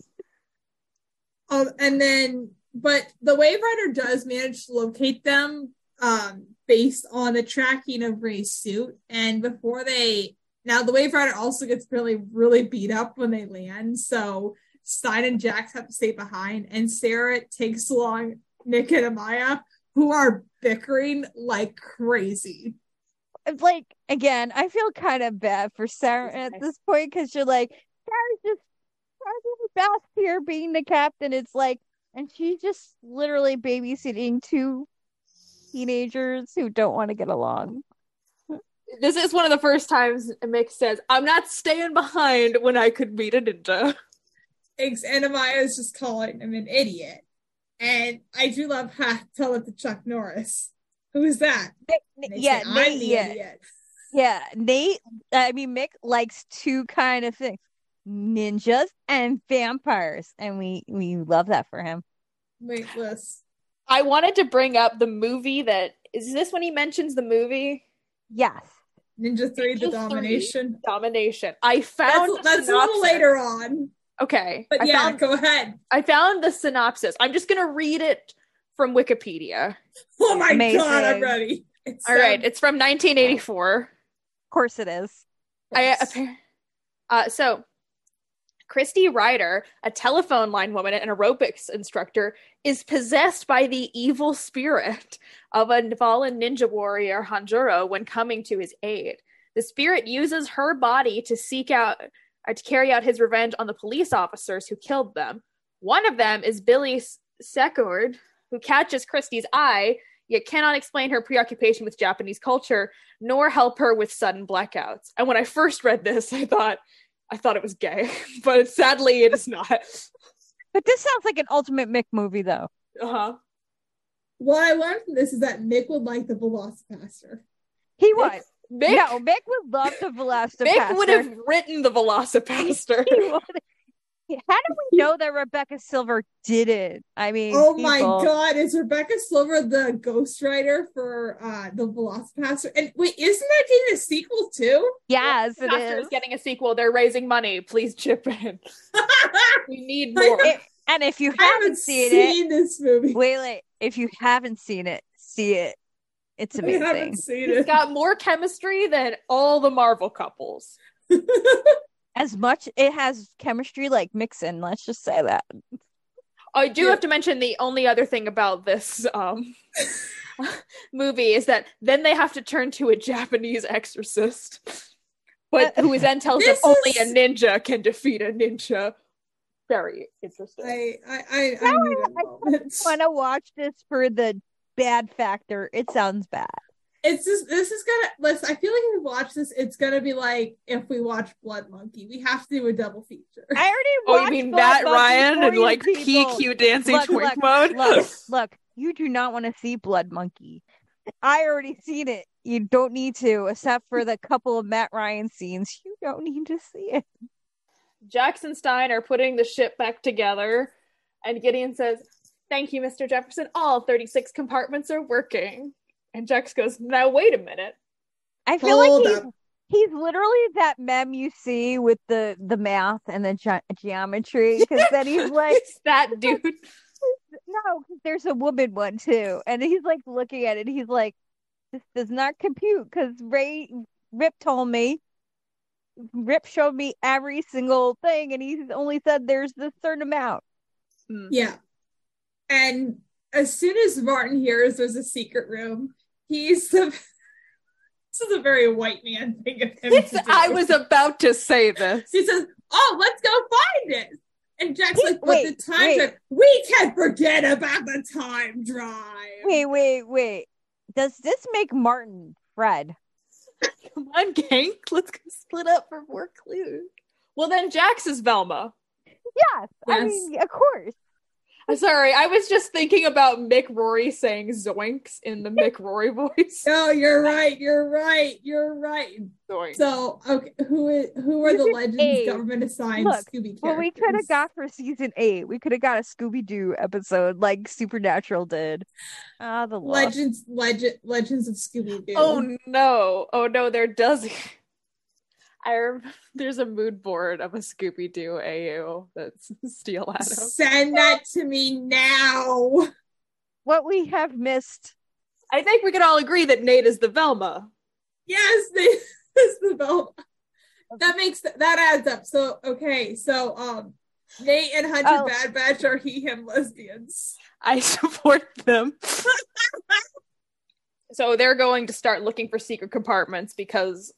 Um, and then, but the Waverider does manage to locate them um, based on the tracking of Ray's suit. And before they, now the Waverider also gets really, really beat up when they land. So Stein and Jax have to stay behind, and Sarah takes along Mick and Amaya, who are bickering like crazy. Like again, I feel kind of bad for Sarah at this point because you're like, Sarah's just her best here being the captain. It's like, and she's just literally babysitting two teenagers who don't want to get along. This is one of the first times Mick says, "I'm not staying behind when I could meet a ninja." Ex- And Amaya is just calling him an idiot. And I do love ha tell it to Chuck Norris. Who is that? And yeah, say, Nate, I'm the yeah, idiot. yeah, Nate. I mean, Mick likes two kind of things: ninjas and vampires, and we we love that for him. Wait, Liz. I wanted to bring up the movie that is this when he mentions the movie Yes. Ninja 3, The Ninja 3. Domination. Domination. I found That's, that's a little later on. Okay, But I yeah, found go ahead. I found the synopsis. I'm just gonna read it from Wikipedia. Oh my Amazing. god, I'm ready. It's, All right, it's from 1984. Of course it is. I yes. appa- uh, so Christie Ryder, a telephone line woman and aerobics instructor, is possessed by the evil spirit of a fallen ninja warrior Hanjuro when coming to his aid. The spirit uses her body to seek out uh, to carry out his revenge on the police officers who killed them. One of them is Billy Secord, who catches Christie's eye, yet cannot explain her preoccupation with Japanese culture nor help her with sudden blackouts. And when I first read this, I thought I thought it was gay, but sadly it is not. But this sounds like an ultimate Mick movie, though. Uh-huh. What I learned from this is that Mick would like the VelociPastor. He would. Mick, No, Mick would love the VelociPastor. Mick would have written the VelociPastor. He would. How do we know that Rebecca Silver didn't? I mean, Oh my god, is Rebecca Silver the ghostwriter for uh the VelociPastor? And wait, isn't that getting a sequel too? Yes, it VelociPastor is. getting a sequel. They're raising money. Please chip in. We need more. It- and if you haven't haven't seen, seen this movie. it, wait, wait. If you haven't seen it, see it. It's I amazing. haven't seen It's it. got more chemistry than all the Marvel couples. As much it has chemistry like Mixen. Let's just say that. I do Yeah. have to mention the only other thing about this um, movie is that then they have to turn to a Japanese exorcist, but Uh, who then tells them this only is- a ninja can defeat a ninja. Very interesting. I I I, I need a. Want to watch this for the bad factor? It sounds bad. It's just this is gonna listen. I feel like if we watch this, it's gonna be like if we watch Blood Monkey. We have to do a double feature. I already. oh, you mean Blood Matt Monkey Ryan and like people. PQ dancing Look, twink look, mode? Look, look. You do not want to see Blood Monkey. I already seen it. You don't need to, except for the couple of Matt Ryan scenes. You don't need to see it. Jax and Stein are putting the ship back together, and Gideon says, Thank you, Mr. Jefferson. All 36 compartments are working. And Jax goes, Now, wait a minute. I feel Hold like he's, up. he's literally that mem you see with the the math and the ge- geometry. Because then he's like, it's that dude. no, 'cause there's a woman one too, and he's like looking at it. He's like, this does not compute because Ray Rip told me. Rip showed me every single thing, and he's only said there's this certain amount. Hmm. Yeah. And as soon as Martin hears there's a secret room, he's the this is a very white man thing of him. It's, to do. I was about to say this. He says, "Oh, let's go find it." And Jax's Wait, like, "But wait, the time wait. drive, we can't forget about the time drive." Wait, wait, wait. Does this make Martin Fred? Come on, gang. Let's go split up for more clues. Well, then Jax is Velma. Yes, I mean, of course. I'm sorry, I was just thinking about Mick Rory saying zoinks in the Mick Rory voice. No, you're right. You're right. You're right. Zoinks. So, okay, who is who are the legends eight. government assigned Look, Scooby characters? Well, we could have got for season eight. We could have got a Scooby Doo episode like Supernatural did. Ah, the legends, legend, legends of Scooby Doo. Oh no! Oh no! There does. I rem- there's a mood board of a Scooby Doo AU that's Steel Atom. Send that to me now. What we have missed. I think we can all agree that Nate is the Velma. Yes, this is the bell. That makes that adds up. So okay, so um, Nate and Hunter Oh. Bad Batch are he him lesbians. I support them. so they're going to start looking for secret compartments because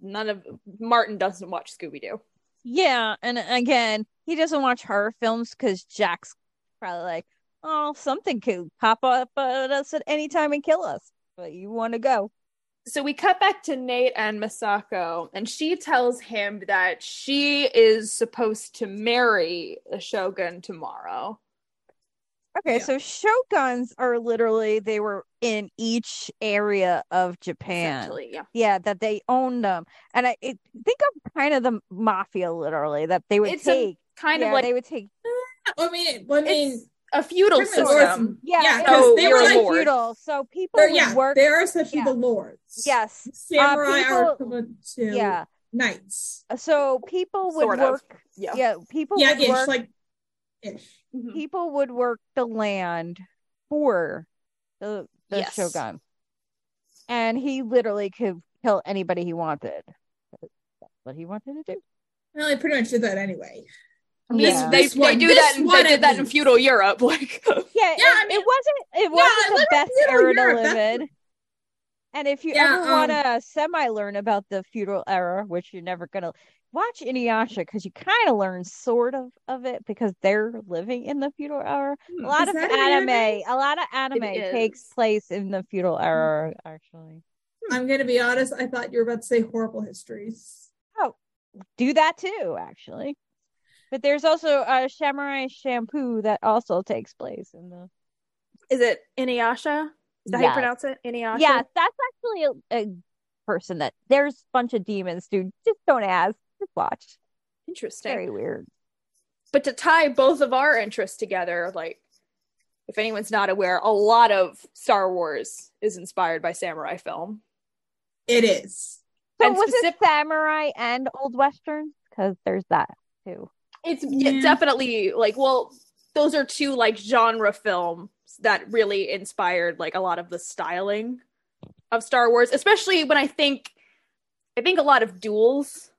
none of Martin doesn't watch Scooby Doo. Yeah, and again, he doesn't watch horror films because Jax's probably like, oh, something could pop up at us at any time and kill us. But you want to go? so we cut back to Nate and Masako, and she tells him that she is supposed to marry the Shogun tomorrow. Okay, Yeah. so shoguns are literally they were in each area of Japan. Yeah. Yeah, that they owned them, and I it, think of kind of the mafia, literally that they would It's a take. Kind yeah, of like they would take. I mean, I mean, a feudal criminal system. Yeah, yeah, it because they were like lords. feudal, so people they're- would yeah, work. they are essentially yeah. the lords. Yes, uh, samurai people- are equivalent to yeah. knights. So people would Sort of. work. Yeah. Yeah, people Yeah, would ish, work. like ish. Mhm. people would work the land for the the Yes. shogun, and he literally could kill anybody he wanted. That's what he wanted to do. Well, I pretty much did that anyway. This- Yeah. They, This they one- do this that. In, one they did that in feudal Europe. Like, Yeah, Yeah, it, I mean- it wasn't it wasn't live the best feudal era to live in. And if you Yeah, ever um, want to semi learn about the feudal era, which you're never gonna watch Inuyasha because you kind of learn sort of of it because they're living in the feudal era. A lot of anime, anime? a lot of anime takes place in the feudal era. Actually, I'm gonna be honest. I thought you were about to say horrible histories. Oh, do that too. Actually, but there's also a Samurai Champloo that also takes place in the. is it Inuyasha? Is that how you pronounce it? Inuyasha. Yeah, that's actually a, a person that there's a bunch of demons, dude. Just don't ask. Just watch. Interesting. Very weird. but to tie both of our interests together, like if anyone's not aware, a lot of Star Wars is inspired by samurai film. It is. So And was specific- it samurai and old western? Because there's that too. It's Yeah. yeah, definitely like well, those are two like genre films that really inspired like a lot of the styling of Star Wars, especially when I think I think a lot of duels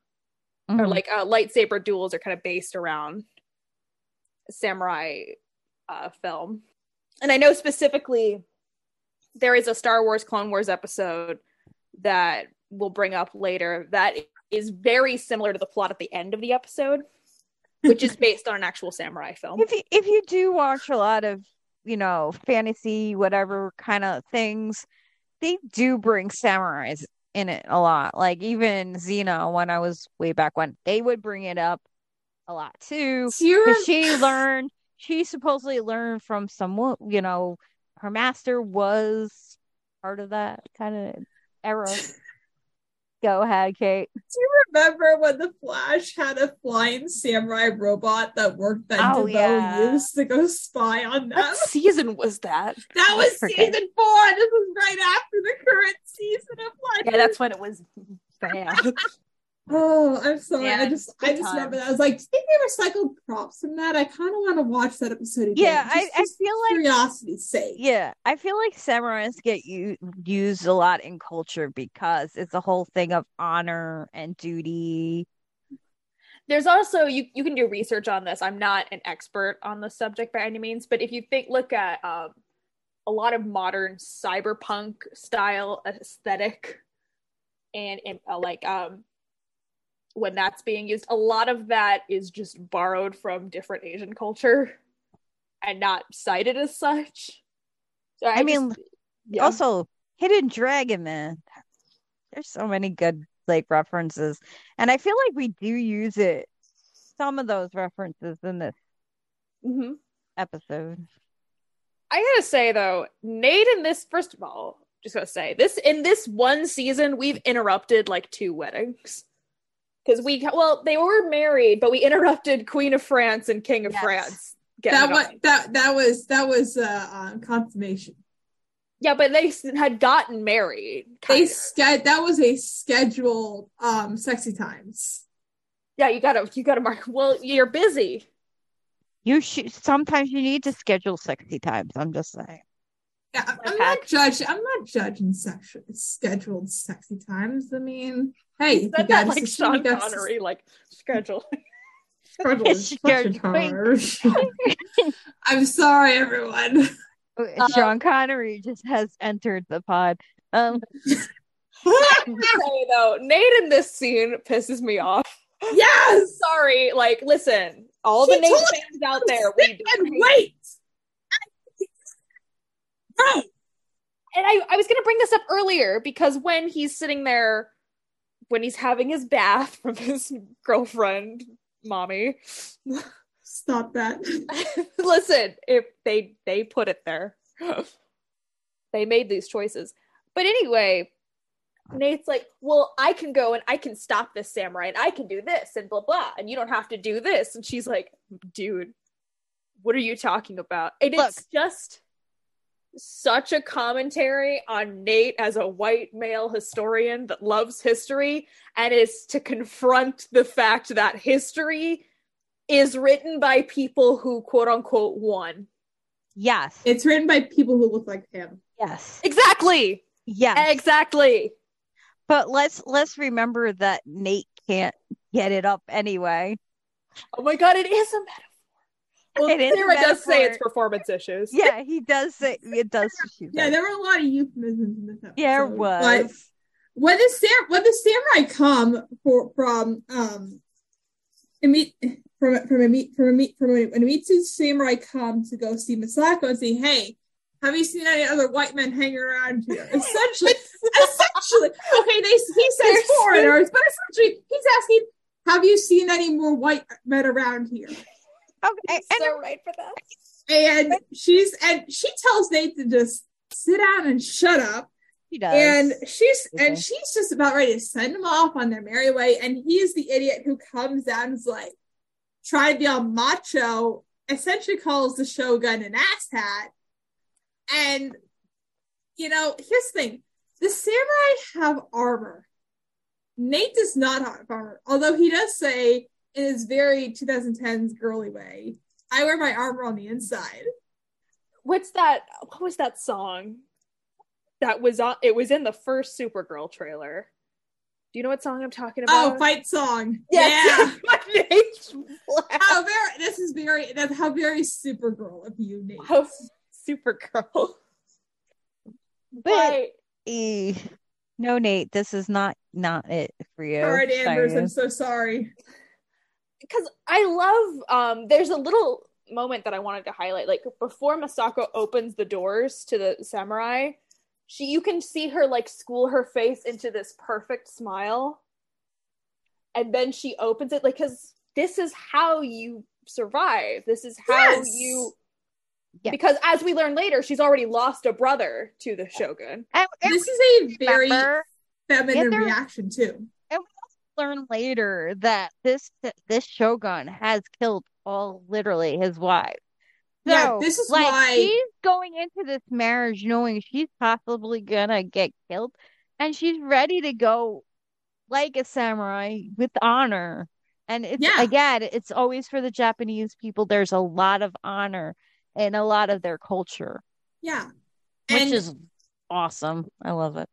or Mhm. like uh, lightsaber duels are kind of based around samurai uh, film. And I know specifically there is a Star Wars Clone Wars episode that we'll bring up later that is very similar to the plot at the end of the episode, which is based on an actual samurai film. if you if you do watch a lot of you know fantasy whatever kind of things, they do bring samurais in it a lot. Like even Xena, when I was way back when, they would bring it up a lot too. She learned she supposedly learned from someone you know her master was part of that kind of era go ahead kate Do you remember when the Flash had a flying samurai robot that worked that Oh, yeah. used to go spy on them? What season was that? That was season four. This was right after the current season of Flash. Yeah, that's when it was bad. Oh, I'm sorry. Yeah, I just I good just remember that. I was like, did they recycle props from that? I kind of want to watch that episode again. Yeah, I- just- I just feel like- curiosity's sake. yeah i feel like samurais get u- used a lot in culture because it's a whole thing of honor and duty There's also you you can do research on this. I'm not an expert on the subject by any means, but if you think look at um, a lot of modern cyberpunk style aesthetic and, and uh, like um when that's being used, a lot of that is just borrowed from different Asian culture and not cited as such. So I, I mean, just- yeah. Also, Hidden Dragon, man. There's so many good like references, and I feel like we do use it. Some of those references in this Mhm. episode. I gotta say though, Nate in this first of all, just gotta say this in this one season, we've interrupted like two weddings because we well they were married, but we interrupted Queen of France and King of Yes. France. That was that that was that was uh, uh consummation. yeah, but they had gotten married. They kind of. sched that was a scheduled um sexy times. yeah, you gotta you gotta mark. Well, you're busy. You should sometimes you need to schedule sexy times. I'm just saying. Yeah, I'm, I'm not hack. judging. I'm not judging sexual scheduled sexy times. I mean, hey, if you Said that like Sean Connery, like schedule. schedule is such a Schedule. I'm sorry, everyone. Uh, Sean Connery just has entered the pod. Um, say though, Nate in this scene pisses me off. yes, Sorry, like listen, all the She Nate fans out there, we sit and wait. Bro, and I, I was gonna bring this up earlier because when he's sitting there, when he's having his bath from his girlfriend, mommy. stop that. listen, if they they put it there, they made these choices. But anyway, Nate's like, "Well, I can go and I can stop this samurai, and I can do this, and blah blah, and you don't have to do this." And she's like, "Dude, what are you talking about?" And Look. it's just such a commentary on Nate as a white male historian that loves history and is to confront the fact that history is written by people who quote unquote won. yes, It's written by people who look like him. yes, Exactly. yes. Exactly. But let's let's remember that Nate can't get it up anyway. Oh my god, it is a metaphor. Well, It is Sarah does say it's performance issues. Yeah, he does say it does. she Yeah, does. there were a lot of euphemisms in this episode. There but was. when the sam- when the samurai come for from um Imi- from a from Imi- from Imi- from when Imitsu's samurai come to go see Masako and say, "Hey, have you seen any other white men hanging around here?" Essentially, essentially, okay, they he says They're foreigners, but essentially he's asking, "Have you seen any more white men around here?" Okay, and so right for that. And she's and she tells Nate to just sit down and shut up. he does. and she's Okay. and she's just about ready to send him off on their merry way and he's the idiot who comes down and is like trying to be all macho essentially calls the shogun an asshat and you know here's the thing the samurai have armor nate does not have armor although he does say in his very 2010s girly way i wear my armor on the inside What's that? What was that song? That was on. It was in the first Supergirl trailer. Do you know what song I'm talking about? oh fight song Yes. yeah My name's Black. how very this is very that's how very supergirl of you Nate. Oh, Supergirl. But- Eh, no, Nate, this is not not it for you. all right Anders I'm so sorry because I love um there's a little moment that I wanted to highlight like before Masako opens the doors to the samurai she you can see her like school her face into this perfect smile and then she opens it like cuz this is how you survive this is how Yes. you Yeah. because as we learn later she's already lost a brother to the shogun And, and this is a very feminine there- reaction too learn later that this this shogun has killed all literally his wife. So, Yeah, this is like why- she's going into this marriage knowing she's possibly gonna get killed, and she's ready to go like a samurai with honor. And it's Yeah. again, it's always for the Japanese people. There's a lot of honor in a lot of their culture, yeah which is awesome. I love it.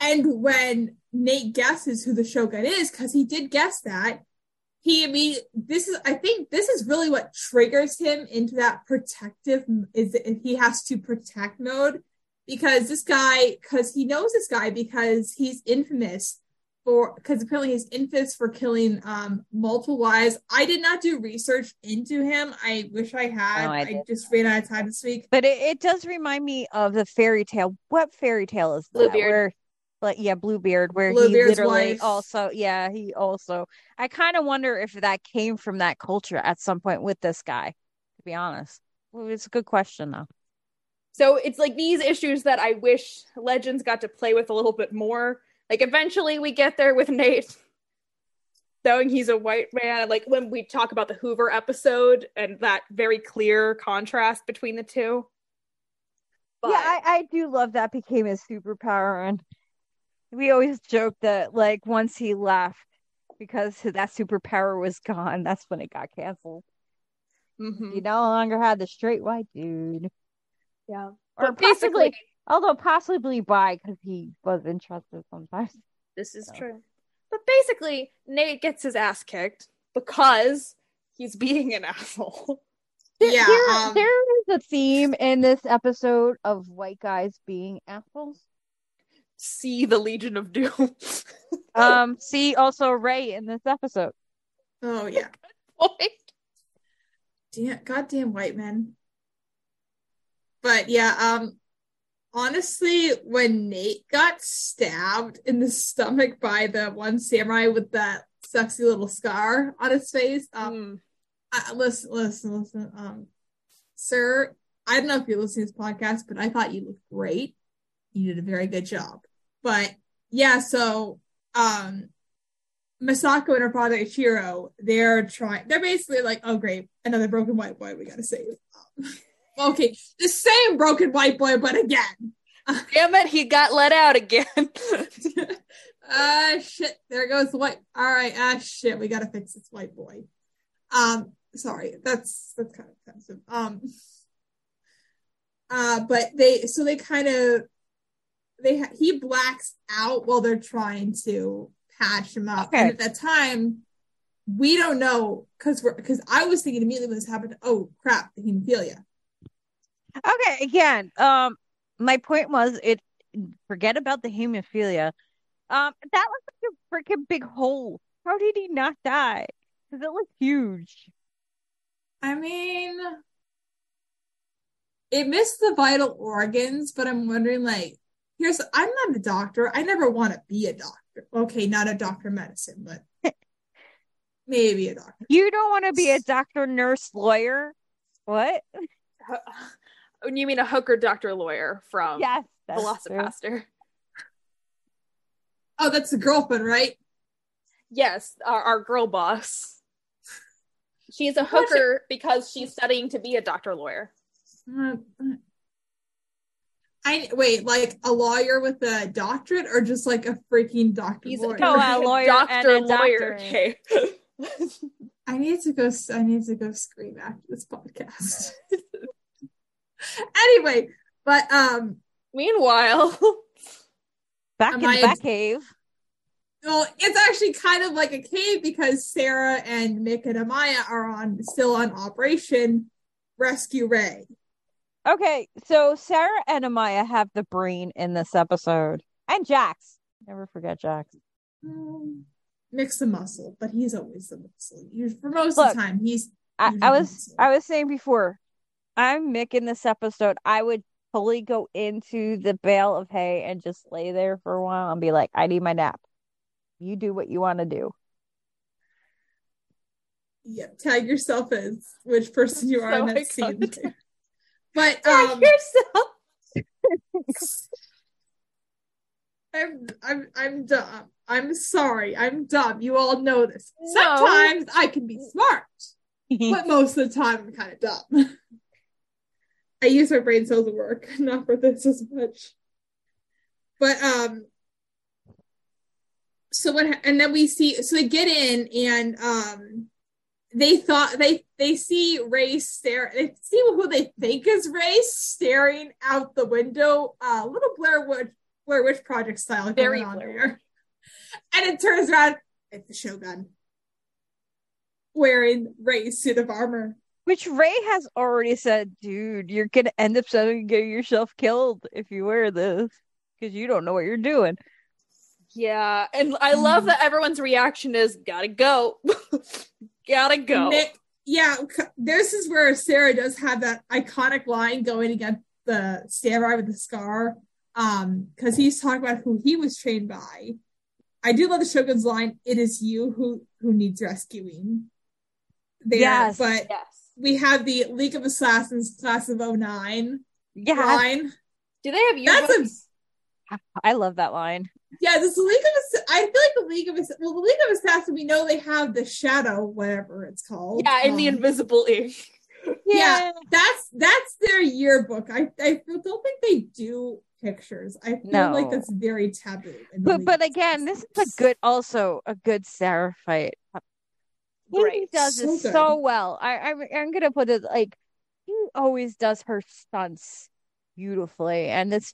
and when Nate guesses who the shogun is because he did guess that he I mean this is I think this is really what triggers him into that protective is that he has to protect mode because this guy because he knows this guy because he's infamous for because apparently he's infamous for killing um multiple wives. I did not do research into him. I wish I had. No, I I, just ran out of time this week. But it, it does remind me of the fairy tale. What fairy tale is that? Bluebeard. Where, like, yeah, Bluebeard, where he literally wife. also, yeah, he also. I kind of wonder if that came from that culture at some point with this guy. To be honest, it's a good question though. So it's like these issues that I wish Legends got to play with a little bit more. Like eventually we get there with Nate knowing he's a white man. Like when we talk about the Hoover episode and that very clear contrast between the two. But Yeah, I, I do love that became his superpower, and we always joke that like once he left because that superpower was gone, that's when it got canceled. Mhm. He no longer had the straight white dude, yeah. or But basically possibly, although possibly bi because he was interested sometimes. this is So. true. But basically Nate gets his ass kicked because he's being an asshole. Yeah, there, um, there is a theme in this episode of white guys being assholes. See the Legion of Doom. Um, see also Ray in this episode. Oh yeah. Point. Damn, goddamn white men. But yeah, um, honestly, when Nate got stabbed in the stomach by the one samurai with that sexy little scar on his face, um, Mm. I, listen, listen, listen, um, sir, I don't know if you're listening to this podcast, but I thought you looked great. You did a very good job. But yeah, so um Masako and her father Ichiro, they're trying they're basically like, oh great, another broken white boy we gotta save. Um, okay, the same broken white boy, but again. Damn it, he got let out again. Ah shit, there goes the white. All right, ah shit, we gotta fix this white boy. Um, sorry, that's that's kind of offensive. Um, uh, but they so they kind of they he blacks out while they're trying to patch him up, Okay. and at that time we don't know because we're because I was thinking immediately when this happened, oh crap, the hemophilia. Okay, again, um, my point was it. Forget about the hemophilia. Um, that was like a freaking big hole. How did he not die? Because it looked huge. I mean, it missed the vital organs, but I'm wondering, like, here's I'm not a doctor. I never want to be a doctor. Okay, not a doctor of medicine, but maybe a doctor. You don't want to be a doctor, nurse, lawyer. What? you mean a hooker doctor lawyer from yes, that's true. VelociPastor? Oh, that's the girlfriend, right? Yes, our, our girl boss. She's a What's hooker because she's studying to be a doctor lawyer. Uh, I wait, like a lawyer with a doctorate, or just like a freaking doctor He's lawyer? No, a lawyer and a lawyer. Okay. I need to go. I need to go scream after this podcast. anyway, but um, Meanwhile, Back in the ex- Batcave. Well, it's actually kind of like a cave because Sarah and Mick and Amaya are on still on Operation Rescue Ray. Okay, so Sarah and Amaya have the brain in this episode, and Jax. Never forget Jax. Um, Mick's the muscle, but he's always the muscle. You- For most Look, of the time, he's I, I was so. I was saying before, I'm Mick in this episode. I would fully go into the bale of hay and just lay there for a while and be like, I need my nap. You do what you want to do. yeah. Tag yourself as which person you are So in that scene. But um, yourself. I'm I'm I'm dumb. I'm sorry. I'm dumb. You all know this. No. Sometimes I can be smart. but most of the time I'm kind of dumb. I use my brain cells at work, not for this as much. But um, so what? And then we see. So they get in, and um, they thought they they see Ray stare. They see who they think is Ray staring out the window. A uh, little Blair Witch Blair Witch Project style going on Blair there. And it turns around. It's the Shogun wearing Ray's suit of armor. Which Ray has already said, dude, you're gonna end up suddenly getting yourself killed if you wear this because you don't know what you're doing. Yeah, and I love that everyone's reaction is gotta go. gotta go. Nick, yeah, this is where Sarah does have that iconic line going against the samurai with the scar. Um, because he's talking about who he was trained by. I do love the Shogun's line, it is you who who needs rescuing. There, Yes. but Yes. we have the League of Assassins class of 09 Yeah, line. Do they have That's a yearbooks? I love that line. Yeah, this League of I feel like the League of well, the League of Assassins. We know they have the Shadow, whatever it's called. Yeah, in the Um, invisible ink. Yeah. that's that's their yearbook. I I don't think they do pictures. I feel No. like that's very taboo. But but again, this is a good also a good Sarah fight. He Right. does So this good. so well. I I'm, I'm gonna put it like he always does her stunts beautifully, and this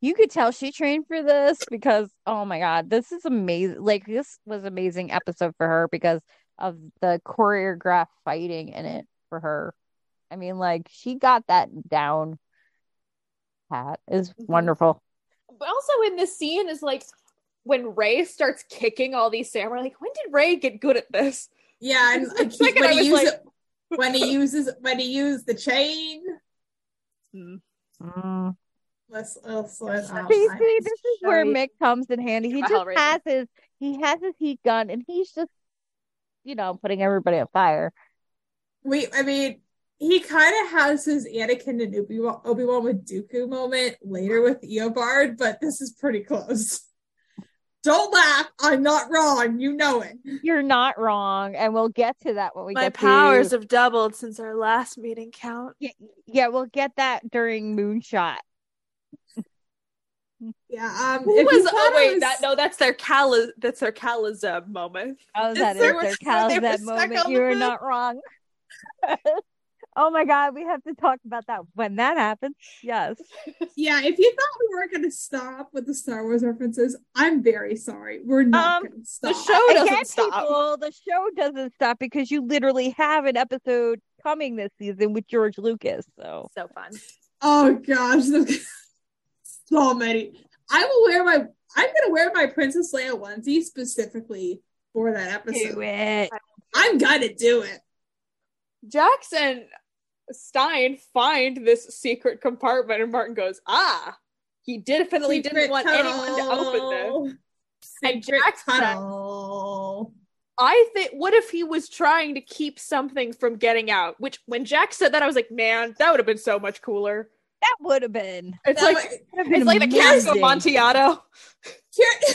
you could tell she trained for this because oh my god, this is amazing. Like this was amazing episode for her because of the choreographed fighting in it for her. I mean, like she got that down. Pat is Mhm. wonderful. But also in this scene is like when Ray starts kicking all these samurai. Like, when did Ray get good at this? yeah, and For like, second, when I he was uses like- when he uses when he used the chain. Mm. Let's let's let See, I- see, this is where Sorry. Mick comes in handy. He just has his he has his heat gun and he's just you know putting everybody on fire. we I mean he kind of has his Anakin and Obi Wan Obi Wan with Dooku moment later with Eobard, but this is pretty close. Don't laugh. I'm not wrong. You know it. You're not wrong, and we'll get to that when we My get My powers to have doubled since our last meeting count. yeah, yeah, we'll get that during Moonshot. Yeah. Um. Who was? thought Oh wait, was- that no, that's their Kala. That's their Kalazeb moment. Oh, that is there- their where they Calzette were stuck moment. You are not wrong. oh my God, we have to talk about that when that happens. Yes. Yeah. If you thought we weren't going to stop with the Star Wars references, I'm very sorry. We're not Um, going to stop. The show doesn't Again, stop. people, the show doesn't stop because you literally have an episode coming this season with George Lucas. So So fun. Oh gosh, so many. I will wear my. I'm gonna wear my Princess Leia onesie specifically for that episode. do it. I'm gonna do it. Jax and Stein find this secret compartment, and Martin goes, "Ah, he definitely didn't Secret want anyone to open this." tunnel. And Secret Jax said- tunnel. I think, what if he was trying to keep something from getting out? Which, when Jack said that, I was like, "Man, that would have been so much cooler." That would have been. It's That like wa- would have been it's like the Cask of amazing. Amontillado. Here,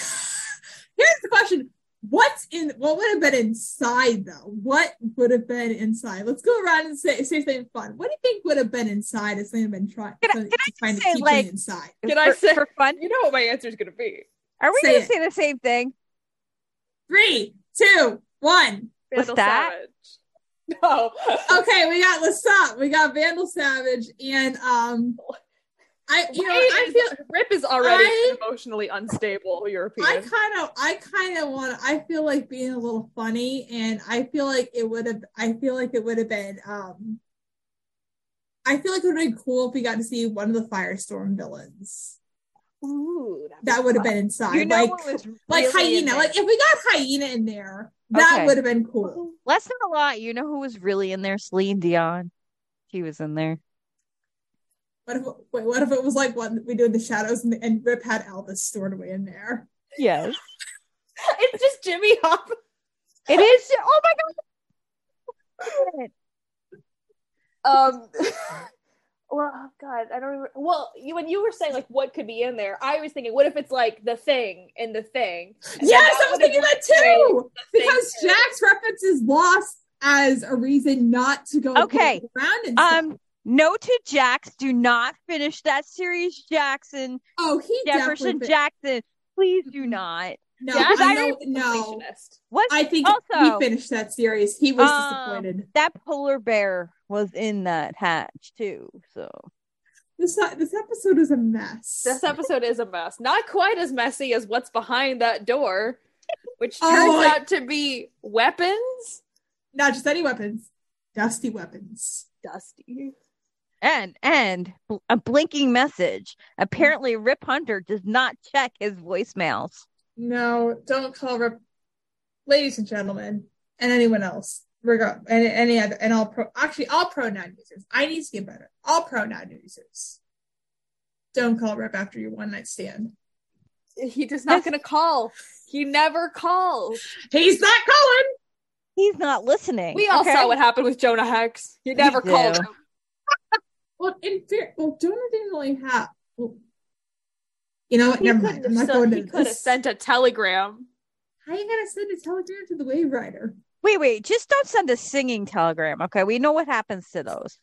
here's the question: What's in? What would have been inside though? What would have been inside? Let's go around and say say something fun. What do you think would have been inside if something had been trying Can I- can I trying to say, keep like- inside? Can I say- for fun? You know what my answer is going to be? Are we going to say the same thing? Three, two, one. What's Vandal that? Savage. No. Okay, we got Lasat, we got Vandal Savage, and um, I you know I feel Rip is already I- emotionally unstable European. I kind of I kind of want I feel like being a little funny, and I feel like it would have I feel like it would have been um. I feel like it would have been cool if we got to see one of the Firestorm villains. Ooh, that'd be That would have been inside, You know like what was like really in hyena. there? Like if we got hyena in there, that Okay. would have been cool. less than a lot. You know who was really in there? Celine Dion. She was in there. What if wait, what if it was like what we do in the shadows and, and Rip had Elvis stored away in there? Yes, It's just Jimmy Hoffa. it is. Oh my god! Um. Well, oh God, I don't. Remember. Well, you when you were saying like what could be in there, I was thinking, what if it's like the thing in the thing? And Yes, I was thinking that too. Because too. Jack's reference is lost as a reason not to go Okay. around and stuff. Um, no to Jax. Do not finish that series, Jackson. oh, he Jefferson definitely. Jackson. Please do not. no, Jax I is know, no. completionist. What? I think Also- he finished that series. He was Um, disappointed. that polar bear was in that hatch too. So This this episode is a mess. This episode is a mess. Not quite as messy as what's behind that door, which Oh, turns I- out to be weapons. Not just any weapons, dusty weapons. Dusty. and and a blinking message. Apparently, Rip Hunter does not check his voicemails. No, don't call Rip. Ladies and gentlemen, and anyone else, regard and any other, and all pro. Actually, all pronoun users. I need to get better. All pronoun users. Don't call Rip after your one night stand. He just not gonna call. He never calls. He's not calling. He's not listening. We all okay? saw what happened with Jonah Hex. He never do. called him. Well, in fair, well, Jonah didn't really have. Well, you know what? He Never could mind. have I'm not still- going he could have sent a telegram. How are you gonna send a telegram to the Waverider? Wait, wait. Just don't send a singing telegram. Okay, we know what happens to those.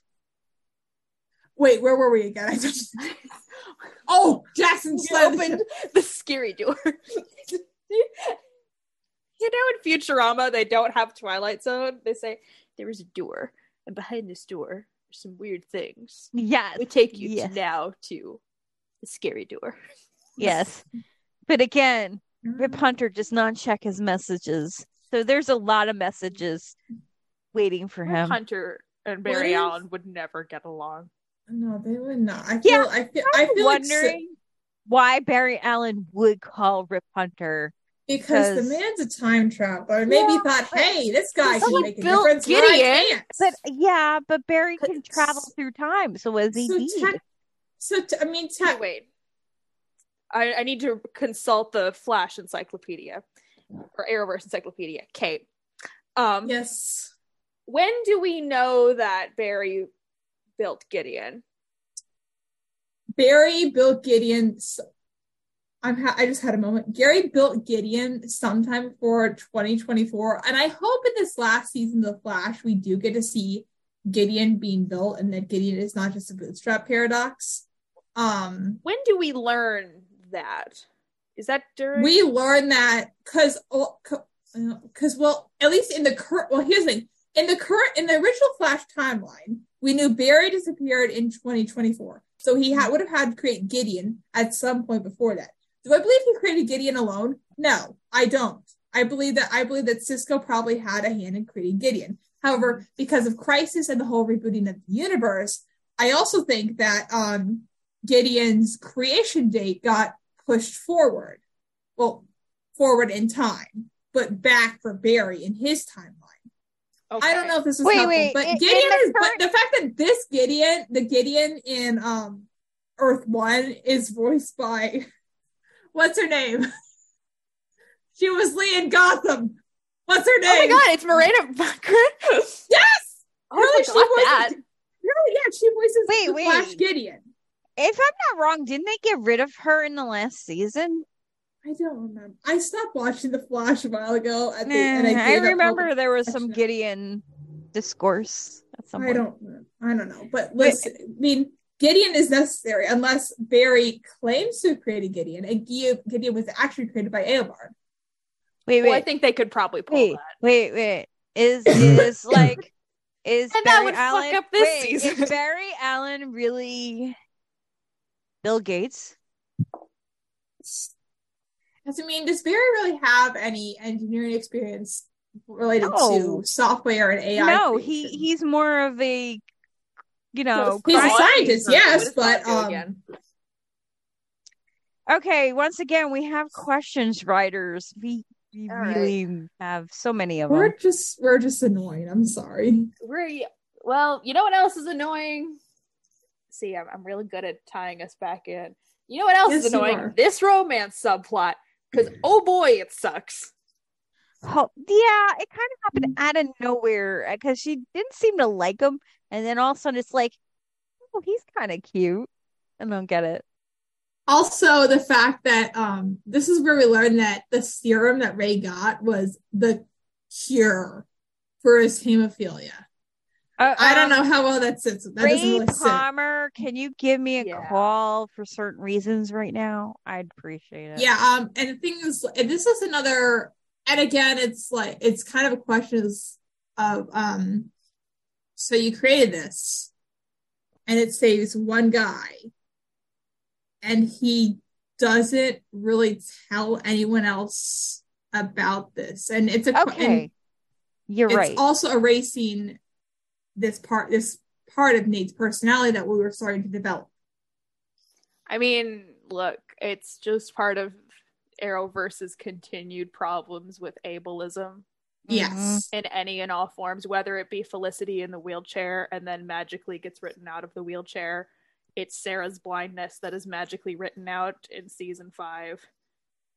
Wait, where were we again? I just... Oh, Jackson He the opened the scary door. you know, in Futurama, they don't have Twilight Zone. They say there is a door, and behind this door are some weird things. Yes, We take you Yes. to now to the scary door. yes. But again. Rip mm. Hunter does not check his messages, so there's a lot of messages waiting for him. Hunter and Barry if- Allen would never get along. No, they would not. I Yeah, feel. I feel. I I'm feel like so- wondering why Barry Allen would call Rip Hunter. because the man's a time traveler. Maybe Yeah, thought, hey, this guy Because can he make a built difference. where I Gideon. can't. But yeah, but Barry can But- travel through time, so was he so, need? tech- so t- I mean, Wait, wait. I, I need to consult the Flash Encyclopedia or Arrowverse Encyclopedia. Kate, um, yes. when do we know that Barry built Gideon? Barry built Gideon. I'm ha- I just had a moment. Gary built Gideon sometime before 2024, and I hope in this last season of The Flash we do get to see Gideon being built, and that Gideon is not just a bootstrap paradox. Um, When do we learn that? Is that during? we learned that because because well at least in the current well here's the thing. In the current in the original flash timeline we knew barry disappeared in 2024 so he had would have had to create gideon at some point before that. Do i believe he created gideon alone? No i don't. I believe that i believe that cisco probably had a hand in creating gideon. However because of crisis and the whole rebooting of the universe i also think that um gideon's creation date got pushed forward well, forward in time, but back for Barry in his timeline. Okay. I don't know if this is Wait, helpful, wait, but in- in Gideon the is, current- but the fact that this Gideon, the Gideon in um Earth One, is voiced by what's her name? she was Lee in Gotham. What's her name? Oh my god, it's Morena Baccarin. Yes, I Really, forgot she voices- that. no, yeah, she voices Wait, the wait. Flash Gideon. If I'm not wrong, didn't they get rid of her in the last season? I don't remember. I stopped watching the Flash a while ago, I think, Nah, and I, I remember hope. there was some Gideon discourse at some point. I point. don't I don't know. But listen, I mean, Gideon is necessary unless Barry claims to have created Gideon, and Gideon was actually created by Eobard. Wait, Well, I think they could probably pull wait, that. wait, wait. Is is like is And that Barry would fuck Allen up this wait, season. Is Barry Allen really Bill Gates? Because I mean, does Barry really have any engineering experience related No. to software and AI? no, he he's more of a you know He's a scientist, yes, but um, again? Okay, once again, we have questions, writers. We, we All right. really have so many of we're them. just we're just annoying. I'm sorry. We're well, you know what else is annoying? See, I'm, I'm really good at tying us back in. You know what else Yes, is annoying? This romance subplot. Because oh boy, it sucks. Oh, yeah, it kind of happened out of nowhere because she didn't seem to like him, and then all of a sudden it's like, oh, he's kind of cute. I don't get it. Also, the fact that um, this is where we learned that the serum that Ray got was the cure for his hemophilia. Uh, I don't um, know how well that sits. That doesn't Ray really sit. Palmer, can you give me a Yeah. call for certain reasons right now? I'd appreciate it. Yeah, um, and the thing is, and this is another, and again, it's like it's kind of a question of um, so you created this, and it saves one guy, and he doesn't really tell anyone else about this, and it's a and Okay. You're it's right. also erasing this part, this part of Nate's personality that we were starting to develop. I mean, look, it's just part of Arrowverse's continued problems with ableism Yes. Mm-hmm. in any and all forms, whether it be Felicity in the wheelchair and then magically gets written out of the wheelchair. It's Sarah's blindness that is magically written out in season five.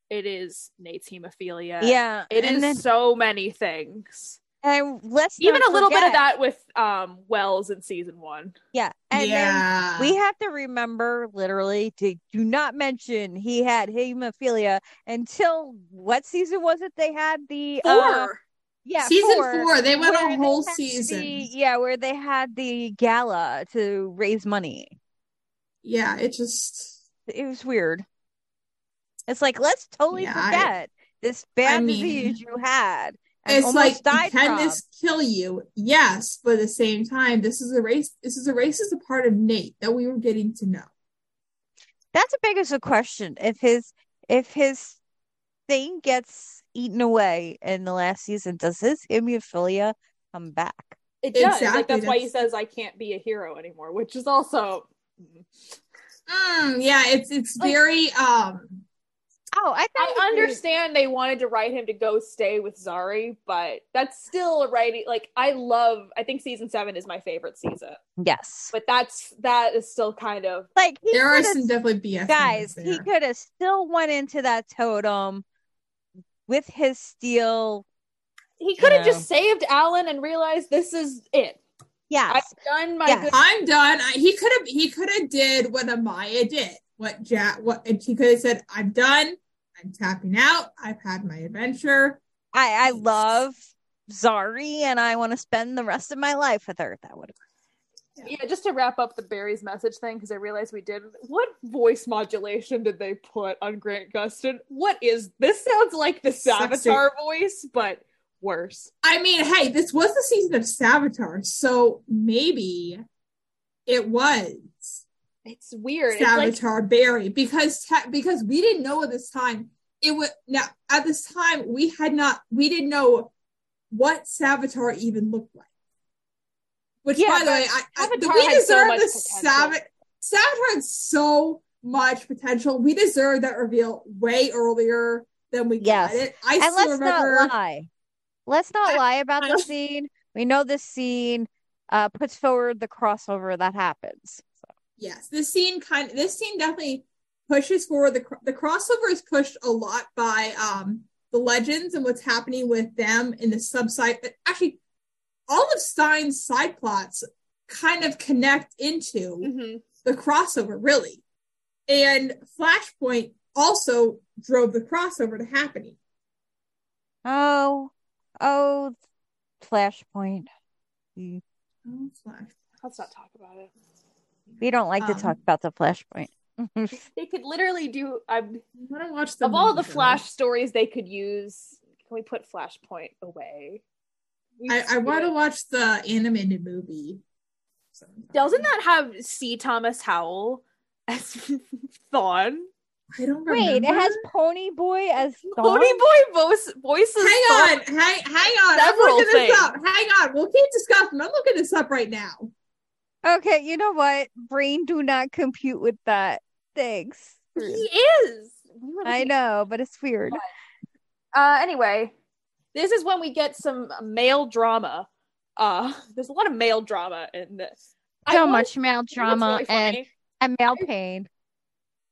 It is Nate's hemophilia. Yeah. It is then- so many things. And let's Even a little bit of that with um Wells in season one. Yeah. And then yeah. we have to remember literally to do not mention he had hemophilia until what season was it they had the four. uh, yeah season four, four. They went where a whole season. the- yeah where they had the gala to raise money Yeah, it just it was weird it's like let's totally Yeah, I- forget this bad I mean, disease you had and it's like died can from. this kill you? Yes, but at the same time, this is a race this is a racist part of Nate that we were getting to know. that's the biggest question if his if his thing gets eaten away in the last season does his hemophilia come back It does. Like Exactly, that's why he says I can't be a hero anymore, which is also Mm, yeah, it's it's Like- very um oh i I thought understand they wanted to write him to go stay with Zari, but that's still a writing like I love I think season seven is my favorite season. yes But that's that is still kind of like he there are some definitely BS guys he could have still went into that totem with his steel he could have just saved Alan and realized this is it. yes I've done my Yes. good I'm done. I, he could have he could have did what Amaya did. What Jack what and he could have said, I'm done. I'm tapping out. I've had my adventure. i i love zari and i want to spend the rest of my life with her that would have Yeah, just to wrap up the Barry's message thing, because I realized we did. What voice modulation did they put on Grant Gustin? What is this? Sounds like the Sexy. Savitar voice, but worse. I mean, hey, this was the season of Savitar, so maybe it was It's weird. It's like Savitar Barry because te- because we didn't know at this time. It was now at this time we had not we didn't know what Savitar even looked like. Which, Yeah, by the way, I, I, we had so deserve the potential. Savitar. Had so much potential. We deserve that reveal way earlier than we Yes. got it. I and still let's remember. not lie let's not I- lie about the scene we know this scene uh puts forward the crossover that happens. Yes, this scene kind of, this scene definitely pushes forward the the crossover is pushed a lot by um the legends and what's happening with them in the subside. Actually, all of Stein's side plots kind of connect into Mhm. the crossover, really. And Flashpoint also drove the crossover to happening. Oh, oh, Flashpoint. We, Oh, Flash. let's not talk about it. We don't like to Um, talk about the Flashpoint. They could literally do. I'm, I want to watch the of all the movie, though. Flash stories they could use, can we put Flashpoint away? We- I, I want to watch the animated movie. Doesn't that have C. Thomas Howell as Thawne? I don't remember. Wait, it has Pony Boy as Thawne? Pony Boy voice, voices. Hang on, hang, hang on. I'm looking things. this up. Hang on. We'll keep discussing. I'm looking this up right now. Okay, you know what? Brain do not compute with that. Thanks. He is. I know, but it's weird. Uh, anyway, this is when we get some male drama. Uh, there's a lot of male drama in this. I So wanted- much male you know what's drama really and, and male pain.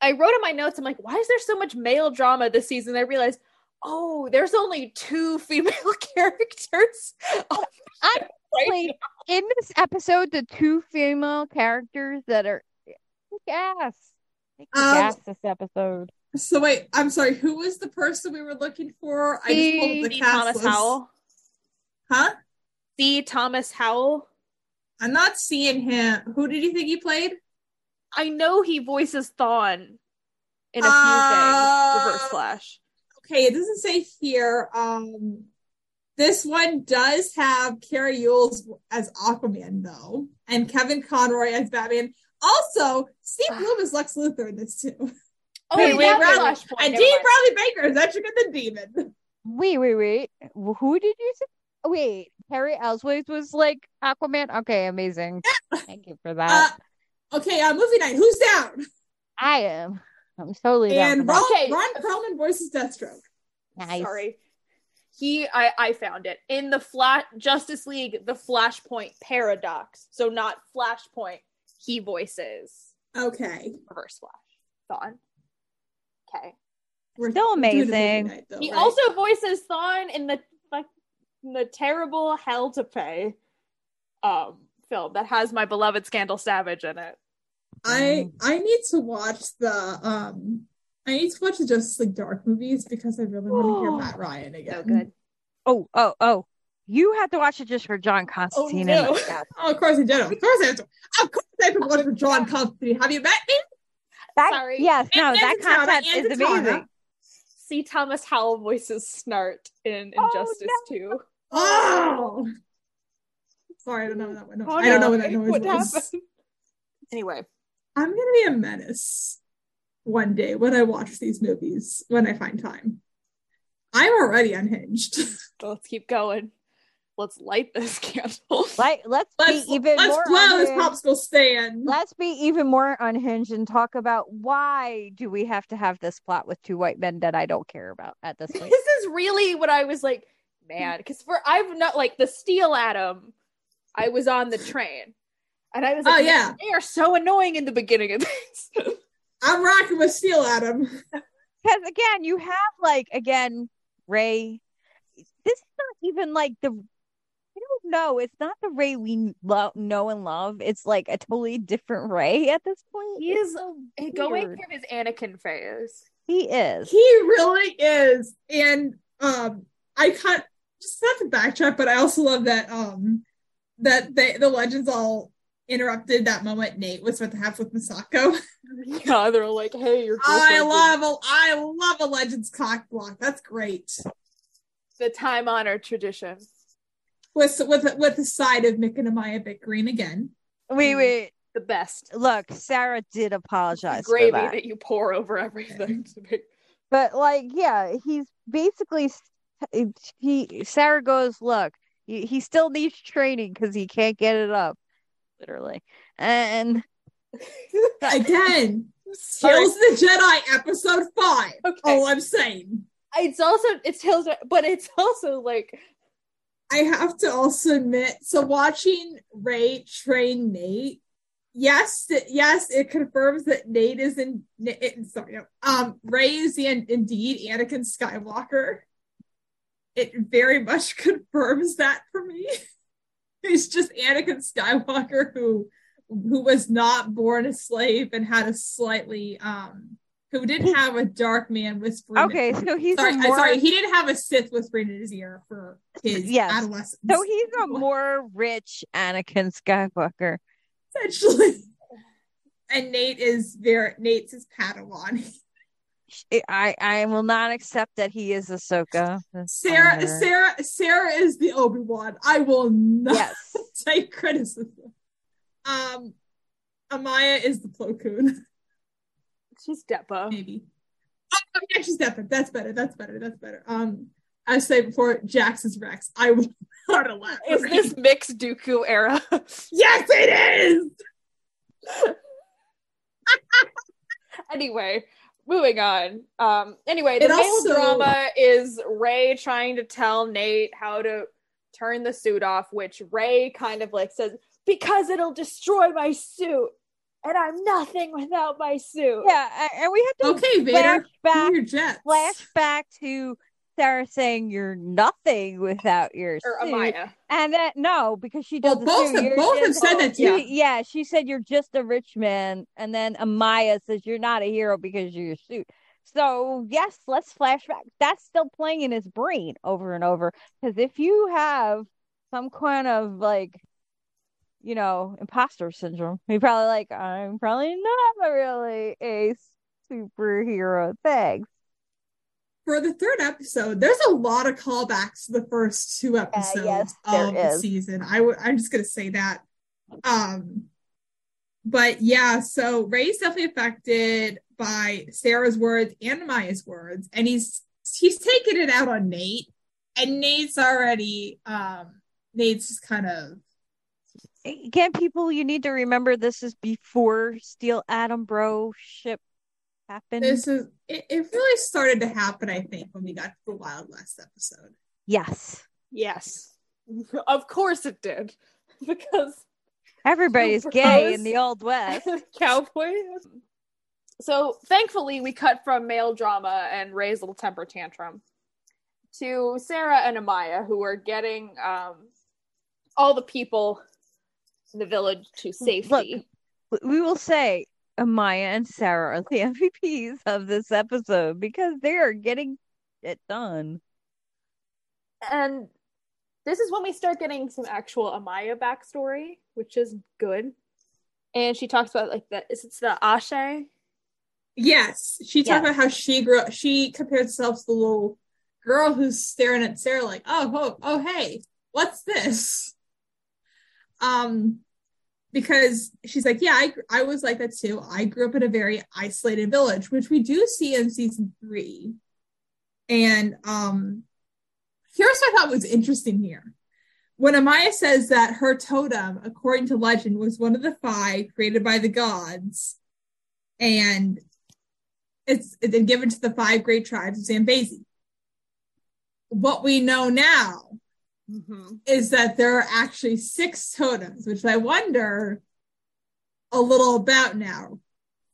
I wrote in my notes, I'm like, why is there so much male drama this season? I realized, oh, there's only two female characters. Oh, I'm right Like, in this episode, the two female characters that are. Kick Um, ass this episode. So wait, I'm sorry. Who was the person we were looking for? I just pulled up the C. cast Thomas list. Howell. Huh? C. Thomas Howell. I'm not seeing him. Who did you think he played? I know he voices Thawne in a few Uh, things. Reverse Flash. Okay, it doesn't say here. Um, this one does have Cary Elwes as Aquaman though, and Kevin Conroy as Batman. Also, Steve. Blum is Lex Luthor in this too. Oh, Wait, wait, wait. Flashpoint, And never Dean mind. Bradley Baker is actually the demon. Wait, wait, wait. Who did you say? Wait, Harry Ellsworth was like Aquaman. Okay, amazing. Thank you for that. Uh, okay, uh, movie night. Who's down? I am. I'm totally down And for Ron. Okay. Ron Perlman voices Deathstroke. Nice. Sorry. He I I found it. In the Flash Justice League, the Flashpoint paradox. So not Flashpoint, he voices Okay. Reverse Flash. Thawne. Okay. We're Still we're doing a movie amazing. night, though, He right? also voices Thawne in the like the terrible Hell to Pay um film that has my beloved Scandal Savage in it. I I need to watch the um I need to watch the Justice League Dark movies because I really want to hear Matt Ryan again. So good. Oh, oh, oh. You had to watch it just for John Constantine. Oh, no. Oh, of course I did. Of course I have to. Of course I have to watch for John Constantine. Have you met me? That, Sorry. Yes, And- no, and that Katana, concept is Katana. amazing. C. Thomas Howell voices Snart in Oh, Injustice 2. Oh. Sorry, I don't know what that one. Oh, I don't know what that noise What was. happened? Anyway, I'm gonna be a menace one day when I watch these movies when I find time. I'm already unhinged. let's keep going. Let's light this candle. Like, let's, Let's be even let's more blow this unhinged. popsicle stand. Let's be even more unhinged and talk about why do we have to have this plot with two white men that I don't care about at this point. this is really what I was like, man, because for I've not like the Steel Atom, I was on the train. And I was like, Oh, yeah. they are so annoying in the beginning of this. I'm rocking with Steel Atom. Because again, you have like again Ray. This is not even like the. I don't know. It's not the Ray we lo- know and love. It's like a totally different Ray at this point. he is so going through his Anakin phase. He is. He really is. And um I can't just not to backtrack, but I also love that um that they, the legends all interrupted that moment Nate was about to have with Masako. Yeah, they're like, hey, you're I love a I love a legends cock block. That's great. the time honored tradition. With with with the side of Mick and Amaya Bit Green again. Wait, mm, wait. The best. Look, Sarah did The apologize for gravy that. that. you pour over everything. to make- But like, yeah, he's basically he. Sarah goes, look, he, he still needs training because he can't get it up, literally. And Again. Tales of the Jedi episode five. Okay. All I'm saying. It's also it's Hills, but it's also like I have to also admit, so watching Ray train Nate, yes, yes, it confirms that Nate is in. It, sorry, no, um, Ray is in, indeed Anakin Skywalker. It very much confirms that for me. He's just Anakin Skywalker who who was not born a slave and had a slightly um who didn't have a dark man whispering. okay, so he's sorry, more sorry, he didn't have a Sith whispering in his ear for his Yes. adolescence. so he's a more rich Anakin Skywalker. essentially. And Nate is very Nate's his Padawan. I I will not accept that he is Ahsoka. That's Sarah, fine. Sarah, Sarah is the Obi Wan. I will not Yes. take criticism. Um, Amaya is the Plo Koon, she's Depa. maybe. Oh, yeah, she's Depa. That's better. That's better. That's better. Um, I said before, Jax is Rex. I will not allow. Is this Mick's Dooku era? Yes, it is. anyway, moving on. Um, anyway, the It also- drama is Ray trying to tell Nate how to turn the suit off, which Ray kind of like says, because it'll destroy my suit. And I'm nothing without my suit. Yeah, and we have to Okay, Vader. flashback Do your jets. flashback to Sarah saying you're nothing without your Or suit. Amaya. And that no, because she doesn't. both do, have- both have just- said that to she- you. Yeah, she said you're just a rich man, and then Amaya says you're not a hero because you're your suit. So yes, let's flashback. That's still playing in his brain over and over. Because if you have some kind of like, you know, imposter syndrome, you're probably like, I'm probably not really a superhero. Thanks. For the third episode, there's a lot of callbacks to the first two episodes yes, there of the is. season. I w- I'm just gonna say that. Um, but yeah, so Ray's definitely affected by Sarah's words and Maya's words, and he's he's taking it out on Nate, and Nate's already um Nate's just kind of Again, people, you need to remember this is before Steel Atom Bro ship happened. This is it, it really started to happen, I think, when we got to the Wild West episode. yes. Yes. Of course it did. Because Everybody's gay in the Old West. cowboy. So thankfully, we cut from male drama and Ray's little temper tantrum to Sarah and Amaya, who are getting um, all the people in the village to safety. W- we will say Amaya and Sarah are the MVPs of this episode because they are getting it done. And this is when we start getting some actual Amaya backstory, which is good. And she talks about like the is it the Ashe? Yes, she talked Yeah. about how she grew. up. She compared herself to the little girl who's staring at Sarah like, "Oh, oh, oh, hey, what's this?" Um, because she's like, "Yeah, I, I was like that too. I grew up in a very isolated village, which we do see in season three. And um, here's what I thought was interesting here. When Amaya says that her totem, according to legend, was one of the five created by the gods, and it's it's been given to the five great tribes of Zambezi. What we know now Mm-hmm. is that there are actually six totems, which I wonder a little about now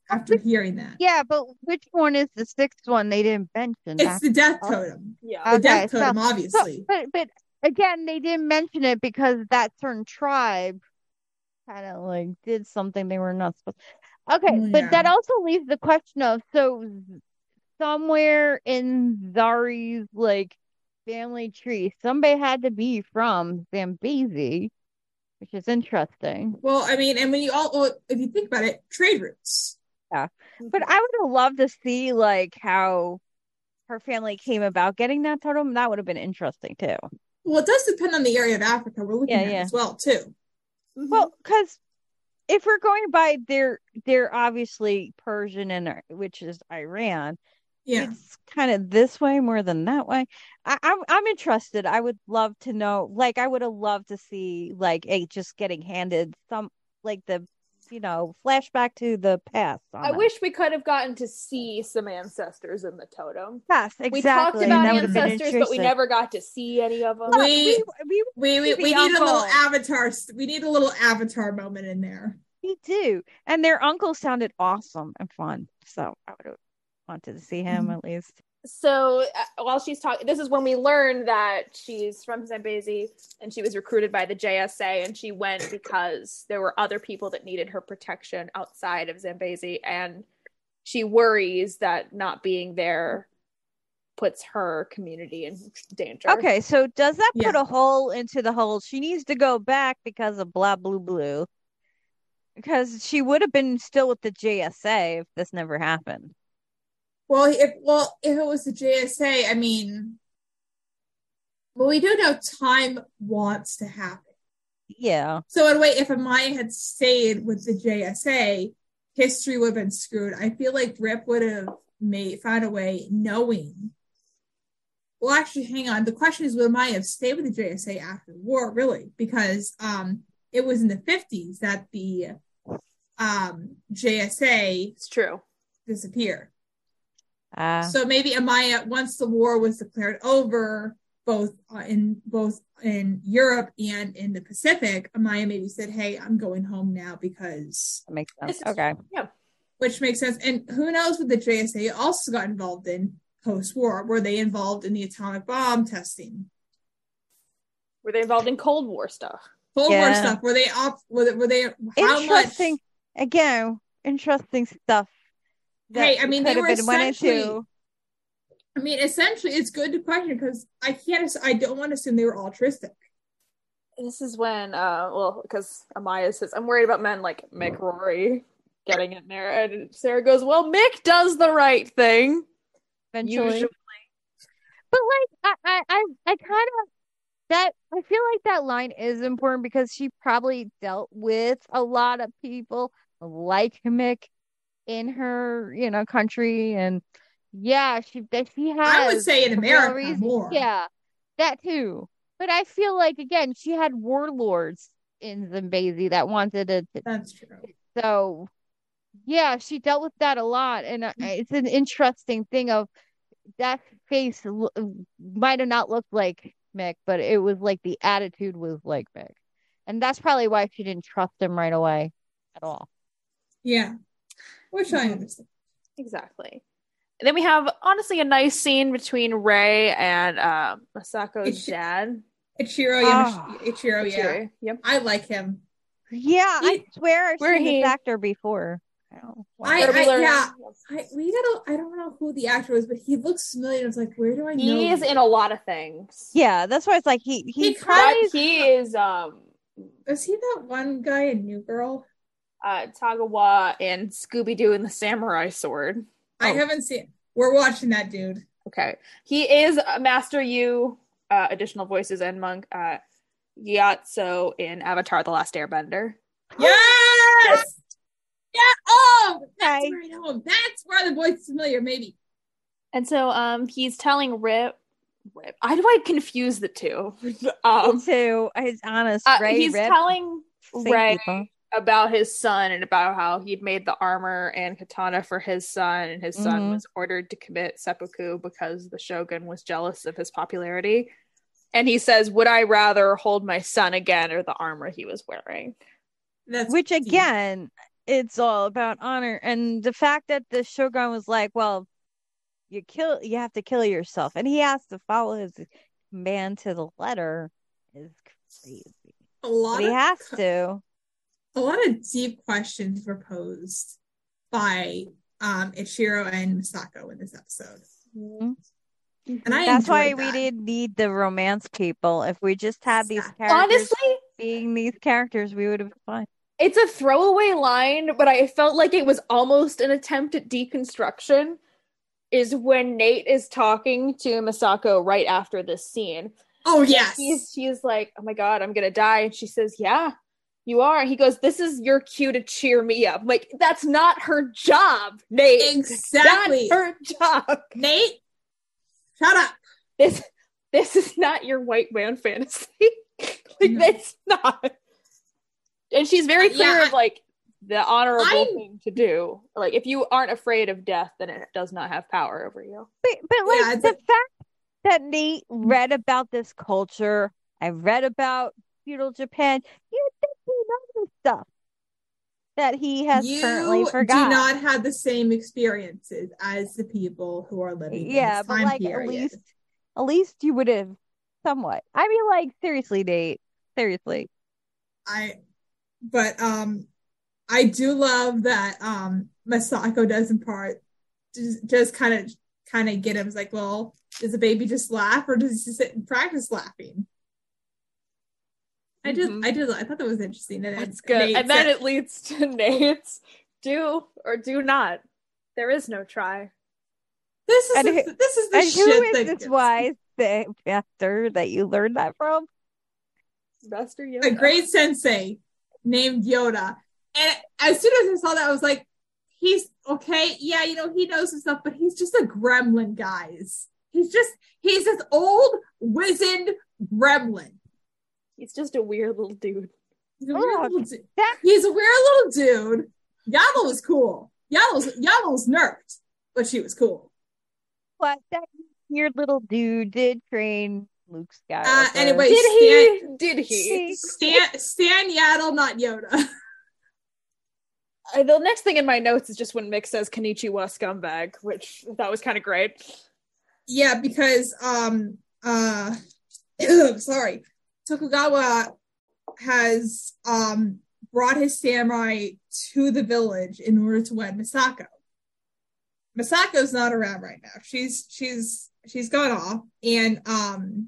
after hearing that. Yeah, but which one is the sixth one they didn't mention? It's the death Oh. totem. Yeah. The Okay, death totem, So, obviously. but but again, they didn't mention it because that certain tribe kind of like did something they were not supposed. Okay, Mm, but that also leaves the question of so somewhere in Zari's like family tree, somebody had to be from Zambezi, which is interesting. Well, I mean, and when you all, well, if you think about it, trade routes. Yeah. But I would have loved to see like how her family came about getting that totem. That would have been interesting too. Well, it does depend on the area of Africa we're looking Yeah, at yeah. as well, too. Mhm. Well, because if we're going by they're they're obviously Persian and which is Iran. Yeah. It's kind of this way more than that way. I, I'm I'm interested. I would love to know. Like I would have loved to see like a just getting handed some like the you know flashback to the past. I it. wish we could have gotten to see some ancestors in the totem. Yes, exactly. We talked about That would have been ancestors, but we never got to see any of them. Look, We- we, we We we, we need a little avatar. We need a little avatar moment in there. We do. And their uncle sounded awesome and fun. So I would have wanted to see him Mhm. at least. so uh, while she's talking this is when we learn that she's from zambezi and she was recruited by the jsa and she went because there were other people that needed her protection outside of zambezi and she worries that not being there puts her community in danger Okay, so does that put Yeah. a hole into the hole? She needs to go back because of blah blue blue. Because she would have been still with the JSA if this never happened. Well, if well, if it was the JSA, I mean, well, we do know time wants to happen. Yeah. So in a way, if Amaya had stayed with the JSA, history would have been screwed. I feel like Rip would have made found a way knowing. Well, actually, hang on. The question is, would Amaya have stayed with the JSA after the war? Really, because um, it was in the fifties that the um JSA it's true disappeared. Uh, So maybe Amaya, once the war was declared over, both uh, in both in Europe and in the Pacific, Amaya maybe said, "Hey, I'm going home now because," that makes sense. This is- Okay. which makes sense. And who knows what the JSA also got involved in post-war? Were they involved in the atomic bomb testing, were they involved in cold war stuff Cold War stuff? Were they up? Were they? Were they how much? Interesting. Again, interesting stuff. That Hey, I mean, they have were been went essentially- into. I mean, essentially, it's good to question because I can't. ass- I don't want to assume they were altruistic. this is when uh well because amaya says i'm worried about men like mick rory getting in there and sarah goes well mick does the right thing eventually. usually But like I I I, I kind of that I feel like that line is important because she probably dealt with a lot of people like Mick in her, you know, country and yeah, she that she has I would say in America reasons. more. Yeah. That too. But I feel like again, she had warlords in Zambezi that wanted to That's true. so Yeah, she dealt with that a lot, and uh, it's an interesting thing of that face might have not looked like Mick, but it was like the attitude was like Mick, and that's probably why she didn't trust him right away at all. Yeah. Which I understand. Exactly. And then we have honestly a nice scene between Ray and uh, Masako's It's- dad. Ichiro, Ah. yeah. Ichiro, yeah. Ichiro. Yep. I like him. Yeah, I He- swear I've Where seen he- this actor before. I don't- I- Gotta be learning. yeah. I we gotta I don't know who the actor was, but he looks familiar. I was like, where do I know? He is you? in a lot of things. Yeah, that's why it's like he he, He probably But he is um Is he that one guy in New Girl? Uh Tagawa and Scooby Doo and the Samurai Sword. I Oh. haven't seen. We're watching that dude. Okay. He is Master Yu, uh, additional voices and monk uh Gyatso in Avatar The Last Airbender. Yes. Yeah. Oh, that's Okay. where I know him. That's where the voice is familiar. Maybe. And so um he's telling Rip Rip. Why do I confuse the two? um Me too. His honest uh, Ray he's Rip, telling same Ray people. About his son and about how he'd made the armor and katana for his son and his son Mhm. was ordered to commit seppuku because the shogun was jealous of his popularity and he says would i rather hold my son again or the armor he was wearing That's Which deep. again, it's all about honor and the fact that the shogun was like, well, you kill, you have to kill yourself, and he has to follow his command to the letter is crazy. a lot. But he of, has to. A lot of deep questions were posed by um Ichiro and Misako in this episode, Mhm. and I That's why enjoyed we didn't need the romance people. If we just had these Exactly. characters honestly being these characters, we would have been fine. it's a throwaway line but i felt like it was almost an attempt at deconstruction is when nate is talking to masako right after this scene Oh yes. he's she's like, "Oh my god, I'm gonna die," and she says, "Yeah, you are." He goes, "This is your cue to cheer me up." I'm like, that's not her job, Nate. Exactly. Not her job. Nate, shut up. This this is not your white man fantasy. like No. that's not. And she's very clear yeah, of like the honorable I'm- thing to do. Like if you aren't afraid of death, then it does not have power over you. But, but like Yeah, the a- fact that Nate read about this culture, I read about feudal Japan, you think he knows this stuff that he has you currently do not have the same experiences as the people who are living yeah, but like period. at least, at least you would have somewhat. I mean, like seriously, Nate, seriously. I, but um, I do love that um Masako does in part just, just kind of kind of get him. It's like, well, does the baby just laugh or does he sit and practice laughing? I did. Mhm. I did. I thought that was interesting. And That's good. Nate and then it leads to Nate's do or do not. There is no try. this is And the, who- this is the And who shit is that this wise actor that you learned that from? Master Yoda. a great sensei named Yoda. And as soon as I saw that, I was like, he's okay. Yeah, you know, he knows his stuff, but he's just a gremlin, guys. He's just, he's this old, wizened gremlin. He's just a weird little dude. He's a weird Oh, little dude. that- He's a weird little dude. Yaddle was cool. Yaddle was nerfed, but she was cool. What that weird little dude did train Luke Skywalker. Uh, anyway, Did Stan, he? Did he? Stan, Stan Yaddle, not Yoda. Uh, the next thing in my notes is just when Mick says Kanichiwa scumbag, which that was kind of great. Yeah, because um uh sorry, Tokugawa has um brought his samurai to the village in order to wed Misako. Misako's not around right now. She's she's she's gone off. And um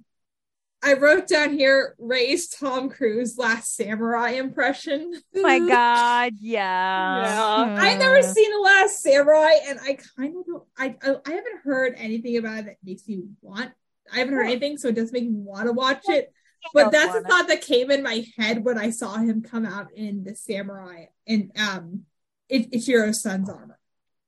I wrote down here Ray's Tom Cruise last samurai impression. Oh my god, yeah. Yeah. I've never Hmm. seen The Last Samurai, and I kind of don't. I, I I haven't heard anything about it that makes me want. I haven't heard anything, so it doesn't make me want to watch it. I But that's the thought that came in my head when I saw him come out in the samurai in um I- Ichiro's son's armor.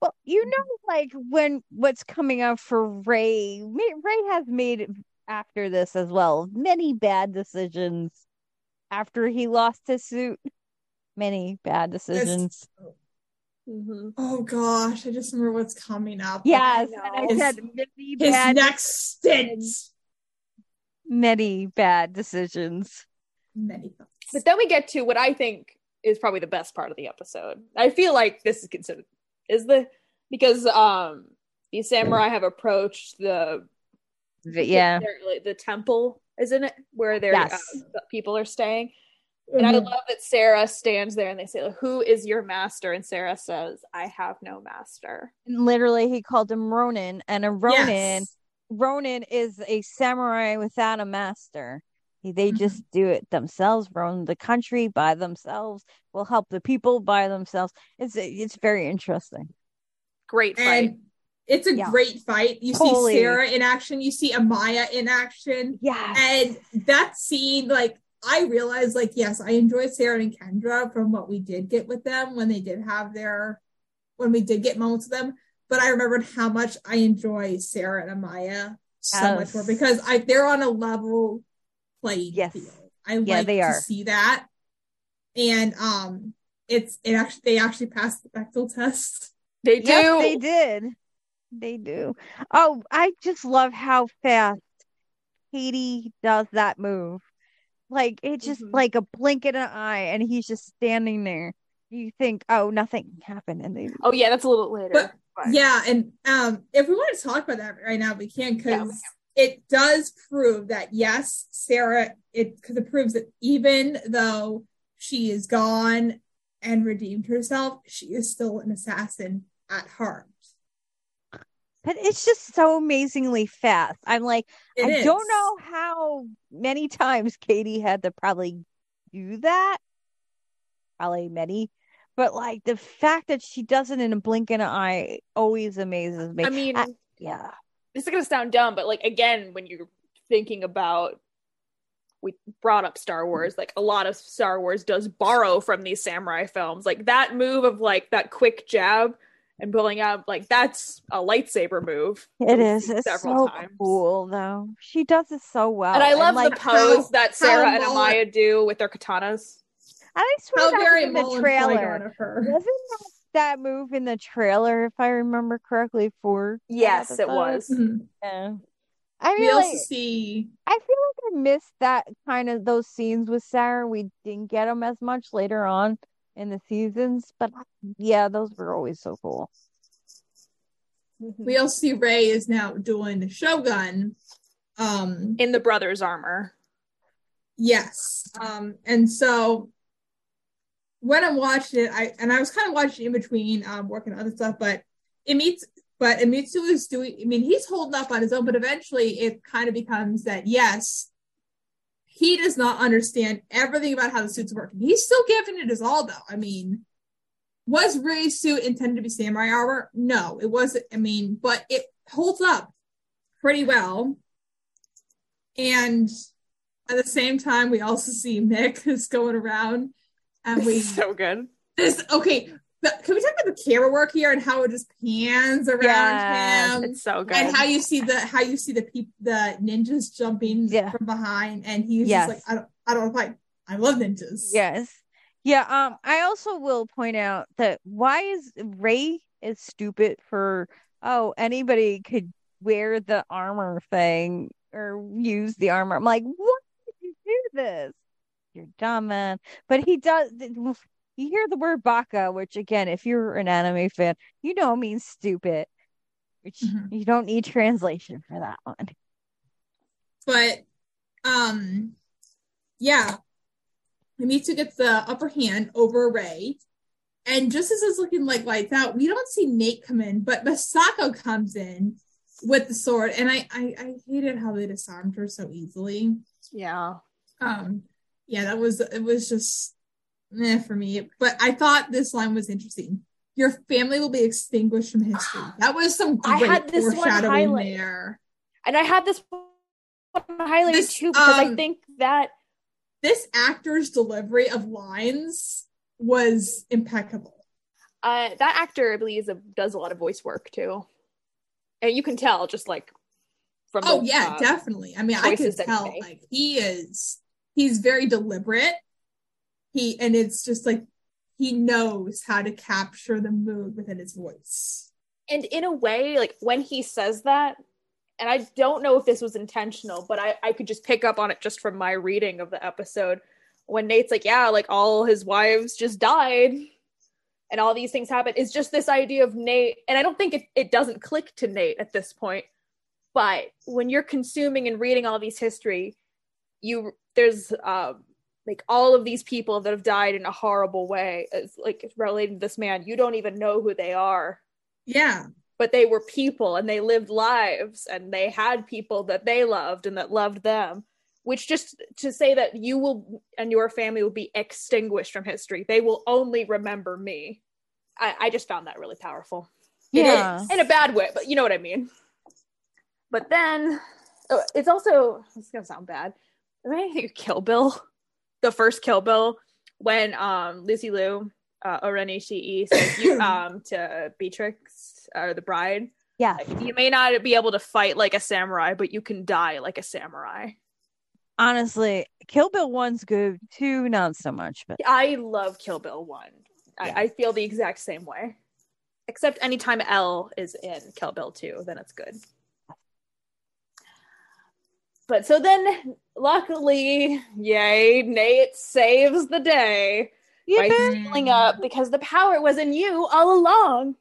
Well, you know, like when what's coming up for Ray, Ray has made after this as well many bad decisions after he lost his suit. Many bad decisions. Mm-hmm. Oh gosh, I just remember what's coming up. Yes, know. and I His- said many his bad, next stint. Many bad decisions. Many thoughts. But then we get to what I think is probably the best part of the episode. I feel like this is considered is the because um the samurai have approached the But yeah, their- the temple, isn't it, where their Yes. uh, people are staying. And I Mhm. love that Sarah stands there and they say, "Who is your master?" And Sarah says, "I have no master." And literally he called him Ronin, and a Ronin, Yes. Ronin is a samurai without a master. They Mhm. just do it themselves, run the country by themselves, will help the people by themselves. It's it's very interesting. Great fight. and it's a Yeah. great fight. You Totally. see Sara in action, you see Amaya in action, Yeah, and that scene, like I realized, like yes, I enjoyed Sara and Kendra from what we did get with them when they did have their when we did get moments with them. But I remembered how much I enjoy Sara and Amaya so Yes. much more because I they're on a level playing Yes. field. I Yeah, like they to are. see that, and um, it's it actually they actually passed the Bechdel test. they do. Yes, they did. They do. Oh, I just love how fast Caity does that move. Like it's just Mhm. like a blink in an eye, and he's just standing there. You think, oh, nothing happened, and they Oh yeah, that's a little later. But- but- Yeah, and um, if we want to talk about that right now, we can because Yeah, it does prove that yes, Sara. It because it proves that even though she is gone and redeemed herself, she is still an assassin at heart. But it's just so amazingly fast. I'm like, It I is. don't know how many times Caity had to probably do that. Probably many. But like the fact that she does it in a blink of an eye always amazes me. I mean, I- yeah. this is gonna sound dumb, but like again, when you're thinking about we brought up Star Wars, like a lot of Star Wars does borrow from these samurai films. Like that move of like that quick jab and pulling out, like that's a lightsaber move. It is. It's several so times. cool though. She does it so well. And I love like the pose that Sara and Amaya do with their katanas. And I swear How that very was in the trailer. Of her. Wasn't that, that move in the trailer, if I remember correctly, for Yes, it episode? was. Mhm. Yeah. I We mean, also like, see I feel like I missed that kind of those scenes with Sara. We didn't get them as much later on in the seasons, but yeah, those were always so cool. we also see Ray is now doing the Shogun. Um, In the brother's armor. Yes. Um, and so when I'm watching it, I and I was kind of watching in between um working on other stuff, but it meets but Emitsu is doing I mean he's holding up on his own, but eventually it kind of becomes that yes, he does not understand everything about how the suit's working. He's still giving it his all though. I mean, was Ray's suit intended to be samurai armor? No, it wasn't. I mean, but it holds up pretty well. And at the same time, we also see Mick is going around, and we so good. this okay. But can we talk about the camera work here and how it just pans around Yes, him, It's so good. and how you see the how you see the peop, the ninjas jumping Yeah. from behind, and he's Yes. just like, I don't, I don't like, I love ninjas. Yes. Yeah, um I also will point out that why is Ray is stupid for oh anybody could wear the armor thing or use the armor. I'm like, why did you do this? You're dumb man. But he does you hear the word baka, which again, if you're an anime fan, you know means stupid. Which Mhm. you don't need translation for that one. but um yeah Mitsu gets the upper hand over Ray and just as it's looking like lights out we don't see Nate come in but Masako comes in with the sword and I I, I hated how they disarmed her so easily yeah. um yeah that was it was just eh, for me but I thought this line was interesting your family will be extinguished from history that was some I great had this one foreshadowing highlighted. there And I had this one highlighted This, too because I um, think that this actor's delivery of lines was impeccable. uh, that actor, I believe, is a, does a lot of voice work too, and you can tell just like from Oh the, yeah, uh, definitely. I mean, I could tell like he is he's very deliberate. He and it's just like he knows how to capture the mood within his voice. And in a way, like when he says that, and I don't know if this was intentional, but I, I could just pick up on it just from my reading of the episode. When Nate's like, yeah, like all his wives just died and all these things happen, is just this idea of Nate. And I don't think it, it doesn't click to Nate at this point. But when you're consuming and reading all these history, you there's um like all of these people that have died in a horrible way. As like relating to this man. You don't even know who they are. Yeah. but they were people and they lived lives and they had people that they loved and that loved them which just to say that you will and your family will be extinguished from history. They will only remember me. I, I just found that really powerful. It Yeah. is, in a bad way but you know what i mean. But then oh, it's also it's gonna sound bad Think Kill Bill, the first Kill Bill, when um Lucy Liu, uh, O-Ren Ishii says you um to Beatrix or the bride, Yeah. you may not be able to fight like a samurai, but you can die like a samurai. Honestly, Kill Bill one's good, two not so much, but I love Kill Bill one. Yeah. I, I feel the exact same way. Except anytime Elle is in Kill Bill 2, then it's good. But so then, luckily, yay, Nate saves the day by Yeah. healing up because the power was in you all along.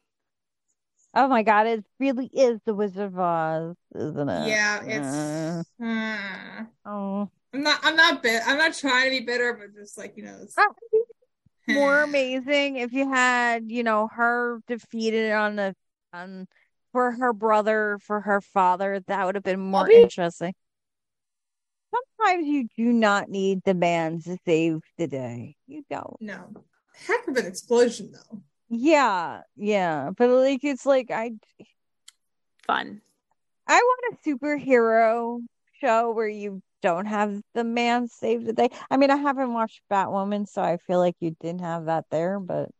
Oh my god, it really is the Wizard of Oz, isn't it? Yeah, it's Uh, uh, oh. I'm not I'm not bit I'm not trying to be bitter, but just like, you know, it's Ah, more amazing if you had, you know, her defeated on the on for her brother, for her father. That would have been more Bobby? interesting. Sometimes you do not need the man to save the day. You don't. No. Heck of an explosion though. Yeah, yeah. But like it's like I Fun. I want a superhero show where you don't have the man save the day. I mean, I haven't watched Batwoman, so I feel like you didn't have that there, but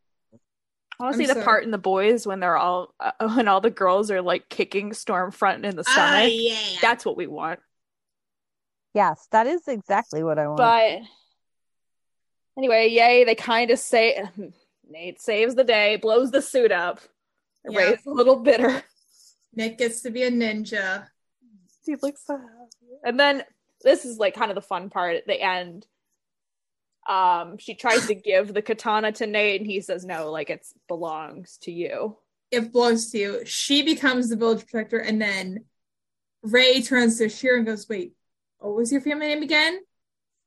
I want to see the sorry. part in the boys when they're all uh, when all the girls are like kicking Stormfront in the Ah, stomach. yeah. That's what we want. Yes, that is exactly what I want. But anyway, yay! They kind of say Nate saves the day, blows the suit up. Yeah. Ray's a little bitter. Mick gets to be a ninja. He looks so happy. And then this is like kind of the fun part at the end. Um, she tries to give the katana to Nate, and he says no, like it belongs to you. It belongs to you. She becomes the village protector, and then Ray turns to Shiro and goes, Wait, what was your family name again?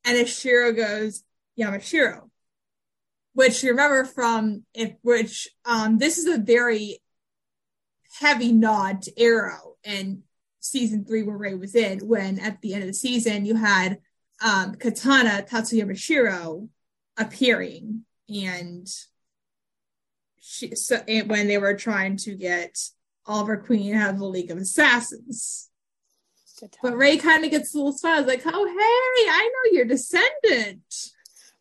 And Ashiro goes, Yamashiro. Which you remember from if which um this is a very heavy nod to Arrow and season three where Ray was in, when at the end of the season you had um Katana Tatsu Yamashiro appearing and she so and when they were trying to get Oliver Queen out of the League of Assassins. But Ray kind of gets a little smile, like, "Oh, hey, I know your descendant."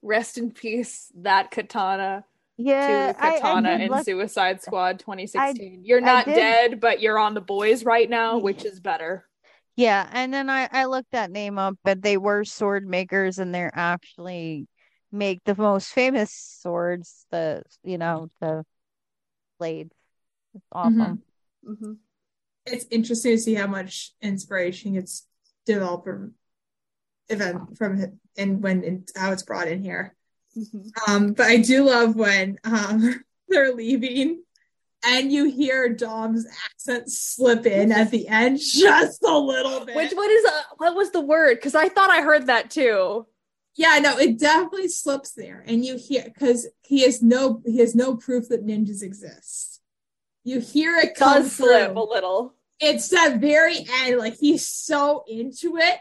Rest in peace, that katana yeah, to I- I Katana in look- Suicide Squad 2016. You're not dead, but you're on the boys right now, which is better. Yeah, and then I I looked that name up, but they were sword makers, and they're actually make the most famous swords. The you know the blades. It's awesome. hmm It's interesting to see how much inspiration gets developed from event from and when and how it's brought in here. hmm Um, but I do love when um they're leaving and you hear Dom's accent slip in at the end just a little bit. Which what is uh, what was the word? Because I thought I heard that too. yeah, no, it definitely slips there, and you hear because he has no he has no proof that ninjas exist. You hear it come Does slip through. a little. It's that very end, like he's so into it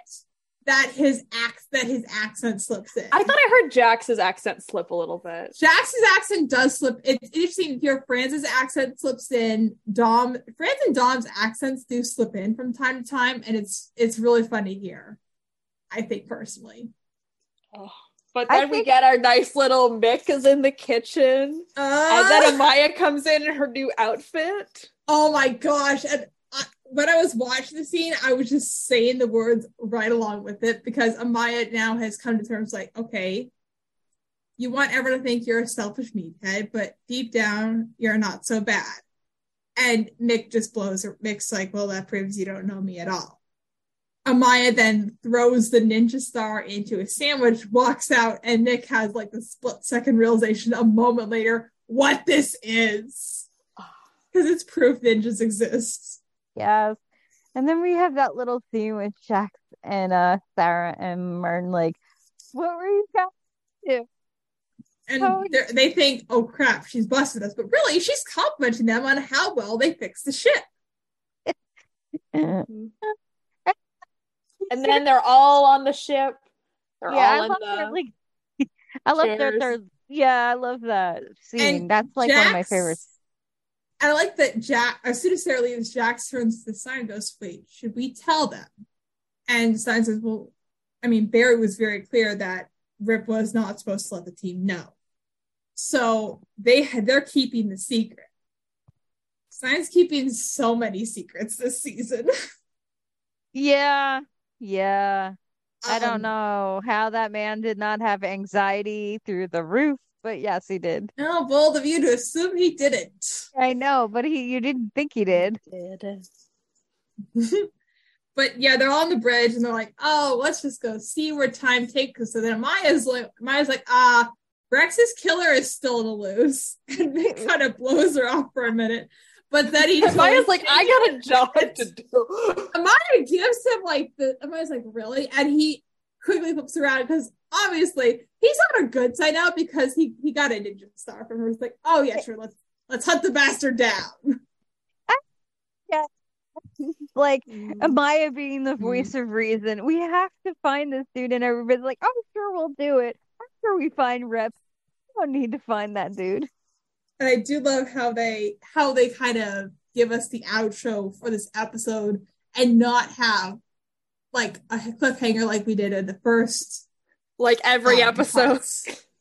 that his act that his accent slips in. I thought I heard Jax's accent slip a little bit. Jax's accent does slip. It's interesting to hear Franz's accent slips in. Dom, Franz and Dom's accents do slip in from time to time, and it's it's really fun to hear. I think personally. But I then we get our nice little Mick is in the kitchen, and Uh, then Amaya comes in in her new outfit. oh my gosh! And I, when I was watching the scene, I was just saying the words right along with it because Amaya now has come to terms like, okay, you want everyone to think you're a selfish meathead, but deep down, you're not so bad. And Mick just blows her. Mick's like, well, that proves you don't know me at all. Amaya then throws the ninja star into a sandwich, walks out, and Nick has like the split second realization a moment later what this is. Ah. Because it's proof ninjas exist. Yes. And then we have that little scene with Jax and uh Sara and Martin like, what were you guys do? And Oh. they're- think, oh crap, she's busted us. But really, she's complimenting them on how well they fixed the ship. And then they're all on the ship. They're yeah, I in love the that. Like, I love that. chairs. There's yeah, I love that scene. And That's like one of my favorites. I like that Jack, as soon as Sara leaves, Jax turns to the Stein and goes, wait, should we tell them? And Stein says, well, I mean, Barry was very clear that Rip was not supposed to let the team know. So they had, they're keeping the secret. Stein's keeping so many secrets this season. Yeah, yeah. I don't Um, know how that man did not have anxiety through the roof, but yes, he did. How bold of you to assume he didn't. I know, but he you didn't think he did. but yeah, they're on the bridge and they're like, "Oh, let's just go see where time takes us." So then Maya's like, "Maya's like, ah, Rex's killer is still in the loose," and it kind of blows her off for a minute. But then he Maya's like, I got a job to do. Amaya gives him like the Amaya's like, "Really?" And he quickly flips around because obviously he's on a good side now because he he got a ninja star from her. He's like, "Oh yeah, sure, let's let's hunt the bastard down." Yeah. like Mm. Amaya being the voice of reason. We have to find this dude, and everybody's like, "Oh, sure, we'll do it." After we find Rip, we don't need to find that dude. And I do love how they how they kind of give us the outro for this episode and not have like a cliffhanger like we did in the first Like every um, episode.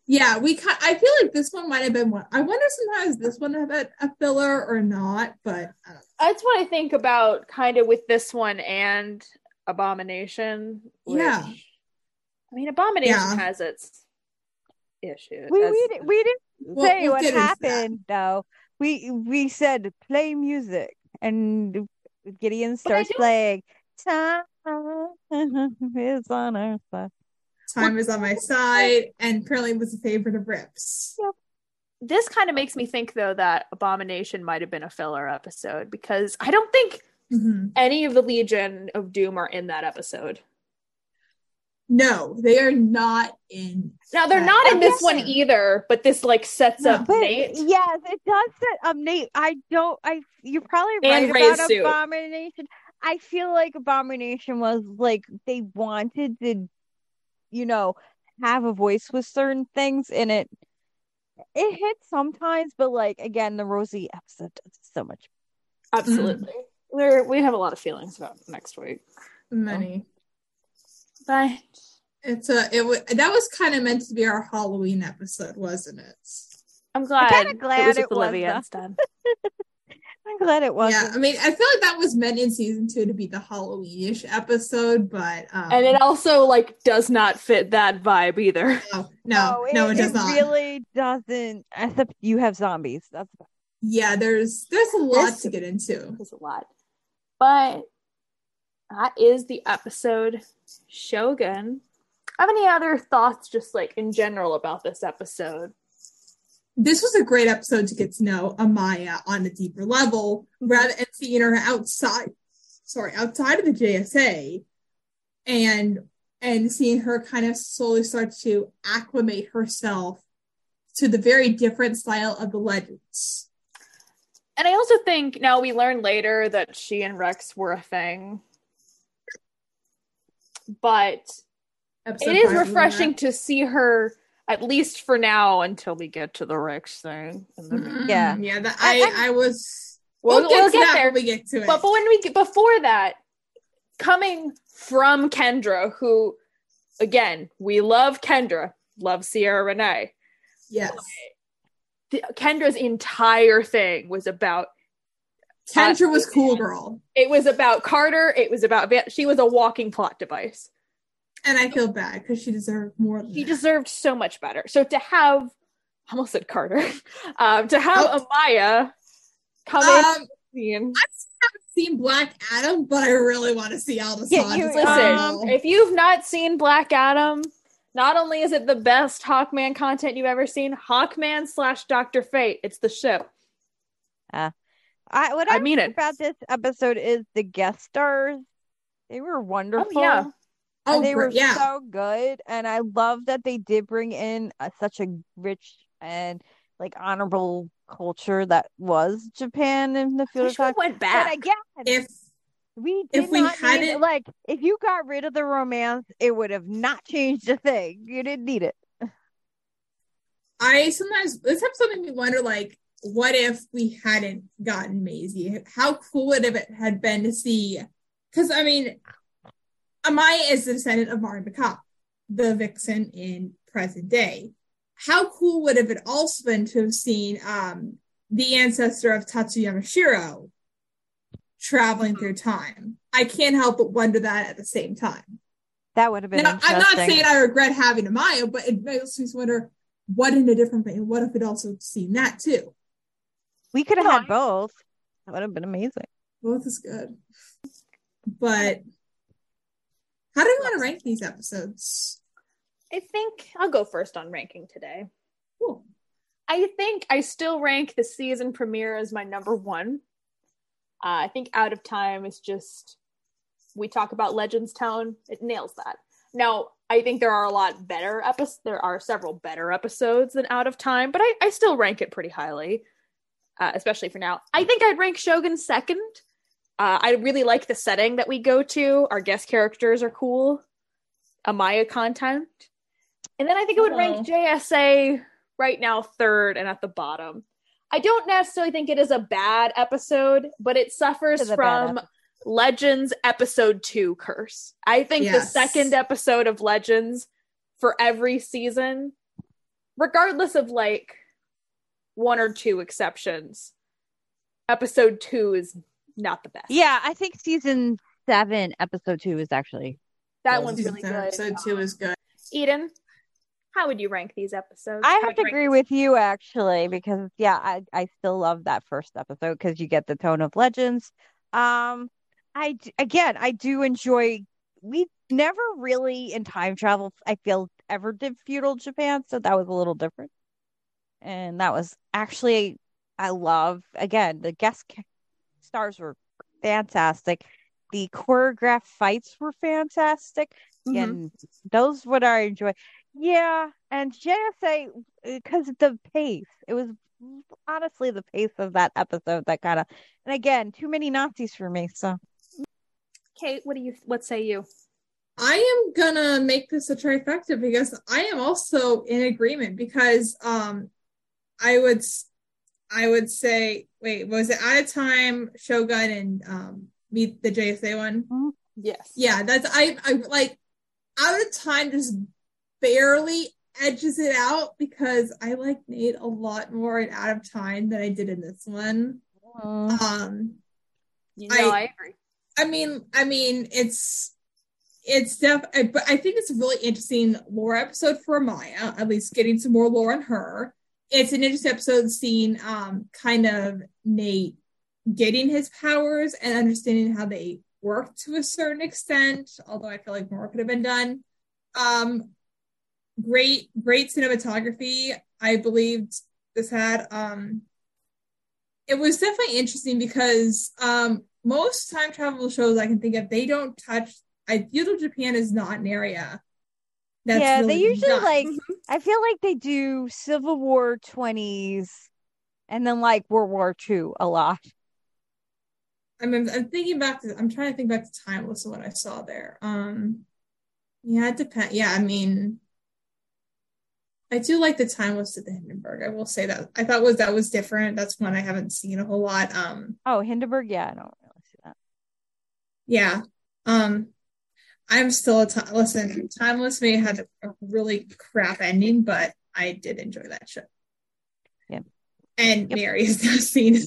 Yeah, we kind. I feel like this one might have been one. I wonder sometimes this one have been a filler or not, but I. That's what I think about kind of with this one and Abomination. which- Yeah. I mean, Abomination Yeah. has its issues. We as- we, di- we didn't We'll- say we'll what get that. happened though. We we said play music, and Gideon starts playing. Time is on our side. Time is on my side, and apparently was a favorite of Rips. this kind of makes me think though that Abomination might have been a filler episode because I don't think Mhm. any of the Legion of Doom are in that episode. No, they are not in. Now they're not in this one either, but this like sets No. up Nate. yes, it does set um Nate. I don't. I you're probably And right Ray's about suit. Abomination. I feel like Abomination was like they wanted to, you know, have a voice with certain things, and it it hits sometimes. But like again, the Rosie episode does so much. Absolutely. Mm-hmm. We're, we have a lot of feelings about next week. Many. Bye. It's a. It was that was kind of meant to be our Halloween episode, wasn't it? I'm glad, kinda glad it was it was, Olivia though. instead. I'm glad it wasn't. Yeah, I mean, I feel like that was meant in season two to be the Halloween-ish episode, but um, And it also like does not fit that vibe either. no, no, no, it, does not. really doesn't. Except you have zombies. That's yeah, there's there's a lot There's- to get into. There's a lot. But that is the episode Shogun. Have any other thoughts just like in general about this episode? This was a great episode to get to know Amaya on a deeper level, rather than seeing her outside. Sorry, outside of the JSA, and and seeing her kind of slowly start to acclimate herself to the very different style of the legends. And I also think now we learn later that she and Rex were a thing. But Episode it is refreshing to see her at least for now until we get to the Rex thing. And then Mhm. Yeah. yeah. That I- I I was. We'll, We'll, get we'll to get that there. when we get to it. But but when we get before that, coming from Kendra, who again we love Kendra, love Ciara Renée. yes, The, Kendra's entire thing was about Kendra was cool, girl. it was about Carter. It was about Van- she was a walking plot device. And I feel bad because she deserved more. Than She that. deserved so much better. So to have, I almost said Carter, um, to have Oh. Amaya come in Um, and scene. I haven't seen Black Adam, but I really want to see Aldis Yeah, Hodge. you- as Listen, Hawkman. if you've not seen Black Adam, not only is it the best Hawkman content you've ever seen, Hawkman slash Doctor Fate. It's the show. ship. I what I, I mean it. about this episode is the guest stars. They were wonderful. yeah. Oh, and they were yeah. so good, and I love that they did bring in a, such a rich and like honorable culture that was Japan in the field of wish we time. went But back. again, if we if we hadn't- like if you got rid of the romance, it would have not changed a thing. You didn't need it. I sometimes this episode made me wonder, like, what if we hadn't gotten Maisie? How cool would it had been to see? Because I mean, Amaya is the descendant of Mari McCall, the vixen in present day. How cool would have it also been to have seen um, the ancestor of Tatsu Yamashiro traveling through time? I can't help but wonder that at the same time. That would have been Now, I'm not saying I regret having Amaya, but it makes me wonder what in a different way. What if it also seen that too? we could have had both. That would have been amazing. Both is good. But how do you want to rank these episodes? I think I'll go first on ranking today. Cool. I think I still rank the season premiere as my number one. Uh, I think Out of Time is just we talk about Legends Town. It nails that. Now I think there are a lot better episodes. There are several better episodes than Out of Time, but I, I still rank it pretty highly, uh, especially for now. I think I'd rank Shogun second. Uh, I really like the setting that we go to. Our guest characters are cool. Amaya content, and then I think it would rank JSA right now third and at the bottom. I don't necessarily think it is a bad episode, but it suffers It's from episode. Legends episode 2 curse. I think the second episode of Legends for every season, regardless of like one or two exceptions, episode 2 is not the best. Yeah, I think season seven, episode two is actually That one's Season really seven, good. Episode two is good. Eden, how would you rank these episodes? I have to agree with you actually because yeah, I I still love that first episode because you get the tone of legends. Um, I again I do enjoy. We never really in time travel. I feel ever did feudal Japan, so that was a little different. And that was actually I love again the guest ca- stars were fantastic. The choreographed fights were fantastic. Mhm. And those what I enjoy. Yeah, and JSA because the pace. It was honestly the pace of that episode that kind of. And again, too many Nazis for me. So Kate, what do you what say you? I am gonna make this a trifecta because I am also in agreement because um I would s- I would say wait was it out of time Shogun and um meet the JSA one Yes. yeah that's I I like out of time just barely edges it out because I like Nate a lot more in out of time than I did in this one mm, um You know, I- I agree. I mean, I mean, it's it's def. I- But I think it's a really interesting lore episode for Maya. At least getting some more lore on her. It's an interesting episode seeing um kind of Nate getting his powers and understanding how they work to a certain extent. Although I feel like more could have been done. Um, great, great cinematography. I believed this had. Um, it was definitely interesting because um most time travel shows I can think of, they don't touch. I feudal Japan is not an area. That's yeah, they usually like. I feel like they do Civil War twenties, and then like World War Two a lot. I mean, I'm thinking back to. I'm trying to think back to timeless and what I saw there. Um, yeah, it depends. Yeah, I mean, I do like the timeless at the Hindenburg. I will say that. I thought was that was different. That's one I haven't seen a whole lot. Um, Oh, Hindenburg. Yeah, I don't really see that. yeah. Um, I'm still a time. Listen, timeless may have had a really crap ending, but I did enjoy that show. Yeah. And Yep. Mary has now seen. it.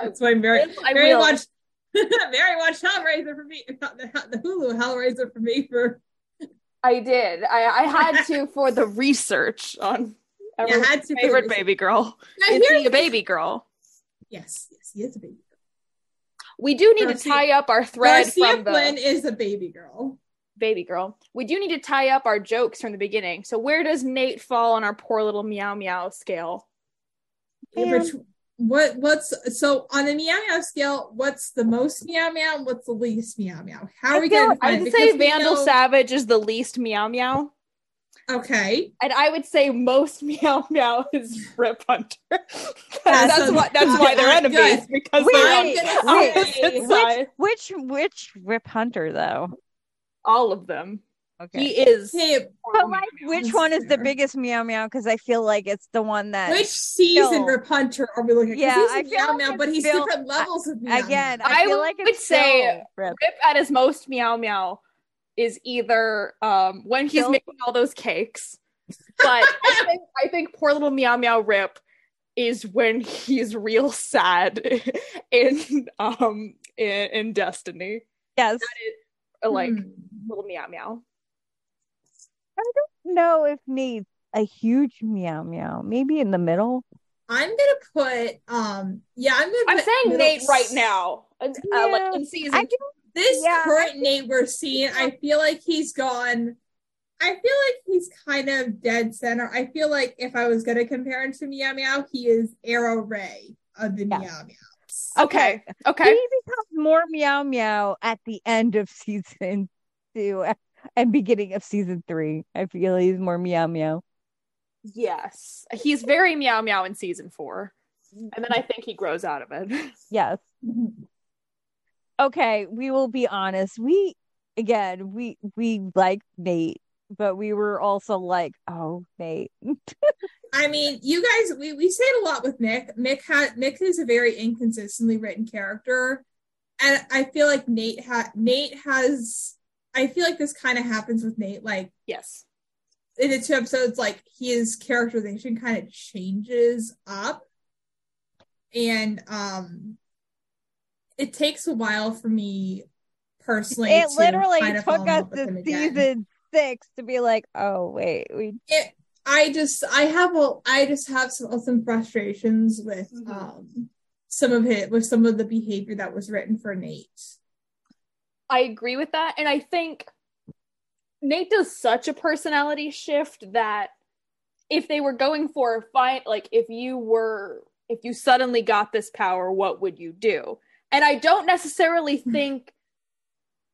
That's why Mary. I Mary will. watched. Mary watched Hellraiser for me. The, the Hulu Hellraiser for me for I did. I, I had to for the research on Yeah, I had to favorite baby girl. Now, Is he a baby girl? Yes, yes, he is a baby girl. We do need Garcia- to tie up our thread Garcia from the Flynn is a baby girl. baby girl. We do need to tie up our jokes from the beginning. So where does Nate fall on our poor little meow meow scale? Yeah, Man. what what's so on the meow meow scale? What's the most meow meow? and What's the least meow meow? How are I we going to I would say Vandal know- Savage is the least meow meow. Okay, And I would say most meow meow is Rip Hunter. that's That's why that's why they're good. enemies because Wait, they're wait, opposite say- side. Which which Rip Hunter though? All of them. Okay. He is. hey, but like, which one is the biggest meow meow? Because I feel like it's the one that which season Phil. Rip Hunter are we looking at? Yeah, he's I feel meow like meow, but he's Phil- different levels of meow again. meow. I, I feel like would it's say still Rip. Rip at his most meow meow is either um when he's Phil? making all those cakes, but I think I think poor little meow meow Rip is when he's real sad in um in, in Destiny, Yes. like Hmm. little meow meow. I don't know if needs a huge meow meow. Maybe in the middle. I'm gonna put um yeah I'm gonna I'm put saying middle- Nate right now, uh, uh, Yeah. like in season. I feel This Yeah, I current Nate we're seeing, I feel like he's gone. I feel like he's kind of dead center. I feel like if I was gonna compare him to Meow Meow, he is Arrow Ray of the Yeah. Meow Meows. okay, okay. he becomes more meow meow at the end of season two and beginning of season three. I feel he's more meow meow. Yes, he's very meow meow in season four, and then I think he grows out of it. Yes. Mm-hmm. Okay, we will be honest. We again, we we like Nate, but we were also like, oh Nate. I mean, you guys, we, we say it a lot with Mick. Mick had Mick is a very inconsistently written character, and I feel like Nate had Nate has. I feel like this kind of happens with Nate. Like yes. in the two episodes, like his characterization kind of changes up, and um, it takes a while for me personally. it to literally kind of took us to season six to be like, oh wait, we it i just i have a i just have some some frustrations with Mhm. um some of it with some of the behavior that was written for nate I agree with that. And I think Nate does such a personality shift that if they were going for a fight, like if you were, if you suddenly got this power, what would you do? And I don't necessarily hmm. think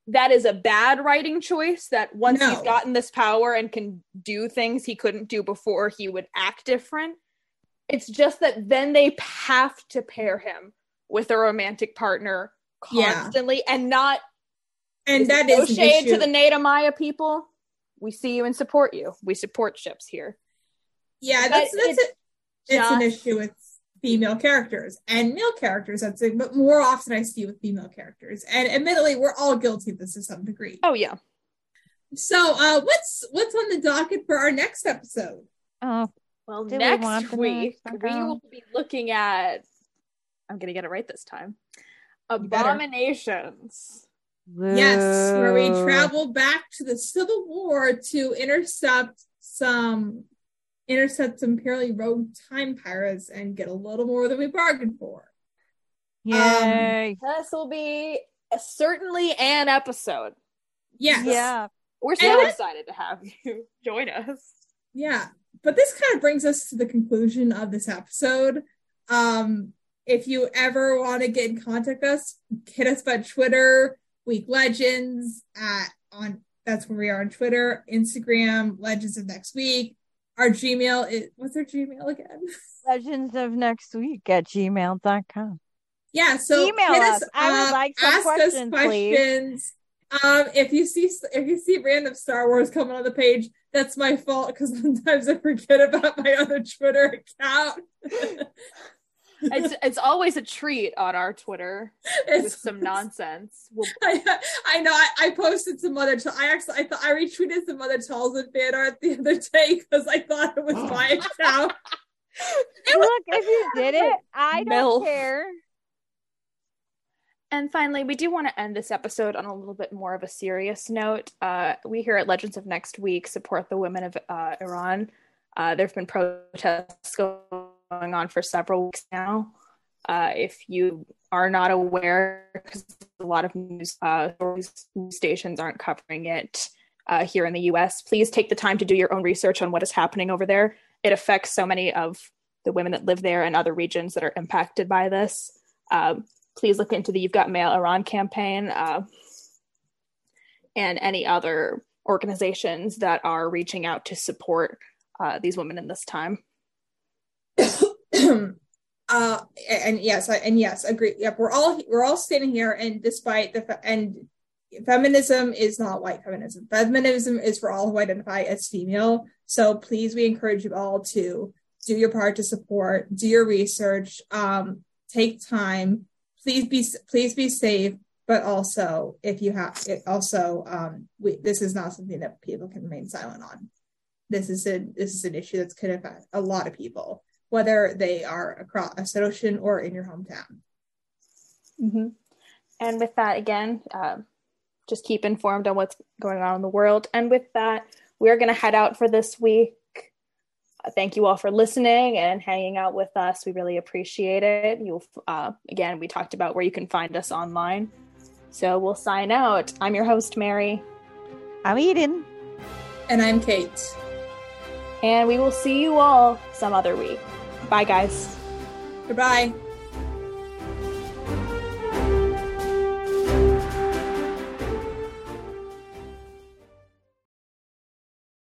that is a bad writing choice that once No. he's gotten this power and can do things he couldn't do before, he would act different. It's just that then they have to pair him with a romantic partner Yeah. constantly and not and that no is shade to the Nate Amaya people. We see you and support you. We support ships here. yeah but that's that's it's it it's an issue with female characters and male characters that's it but more often i see with female characters and admittedly we're all guilty of this to some degree Oh yeah. so uh what's what's on the docket for our next episode oh Well, Do we next the week next we will be looking at. I'm gonna get it right this time. Abominations. Yes, where we Whoa. travel back to the Civil War to intercept some intercept some purely rogue time pirates and get a little more than we bargained for. Yay. This will be a, certainly an episode. Yes. yeah. We're so And- excited to have you join us. Yeah. But this kind of brings us to the conclusion of this episode. Um, if you ever want to get in contact with us, hit us by Twitter, Week Legends at on that's where we are on Twitter, Instagram, Legends of Next Week. Our Gmail is what's our Gmail again? Legends of next week at gmail.com. Yeah, so Email hit us. I would like some ask questions, us questions. Um, if you see if you see random Star Wars coming on the page, that's my fault because sometimes I forget about my other Twitter account. It's it's always a treat on our Twitter with It's- some nonsense. We'll, I, I know. I, I posted some other. I actually, I thought I retweeted some other Talzin fan art the other day because I thought it was my account. Look, if you did it, I don't Milf. care. And finally, we do want to end this episode on a little bit more of a serious note. Uh, we here at Legends of Next Week support the women of uh, Iran. Uh, there have been protests going on for several weeks now. Uh, if you are not aware, because a lot of news, uh, stations aren't covering it uh, here in the US, please take the time to do your own research on what is happening over there. It affects so many of the women that live there and other regions that are impacted by this. Um, please look into the You've Got Mail Iran campaign uh, and any other organizations that are reaching out to support uh, these women in this time. uh, and yes, and yes, agree. Yep, we're all we're all standing here, and despite the and feminism is not white feminism. Feminism is for all who identify as female. So please, we encourage you all to do your part to support, do your research, um, take time, please be please be safe but also if you have it also um we, this is not something that people can remain silent on this is a this is an issue that's could affect a lot of people whether they are across the ocean or in your hometown mm-hmm. and with that again uh, just keep informed on what's going on in the world and with that we're going to head out for this week thank you all for listening and hanging out with us. We really appreciate it. You'll uh, again, we talked about where you can find us online. So we'll sign out. I'm your host, Mary. I'm Eden. And I'm Kate. And we will see you all some other week. Bye, guys. Goodbye.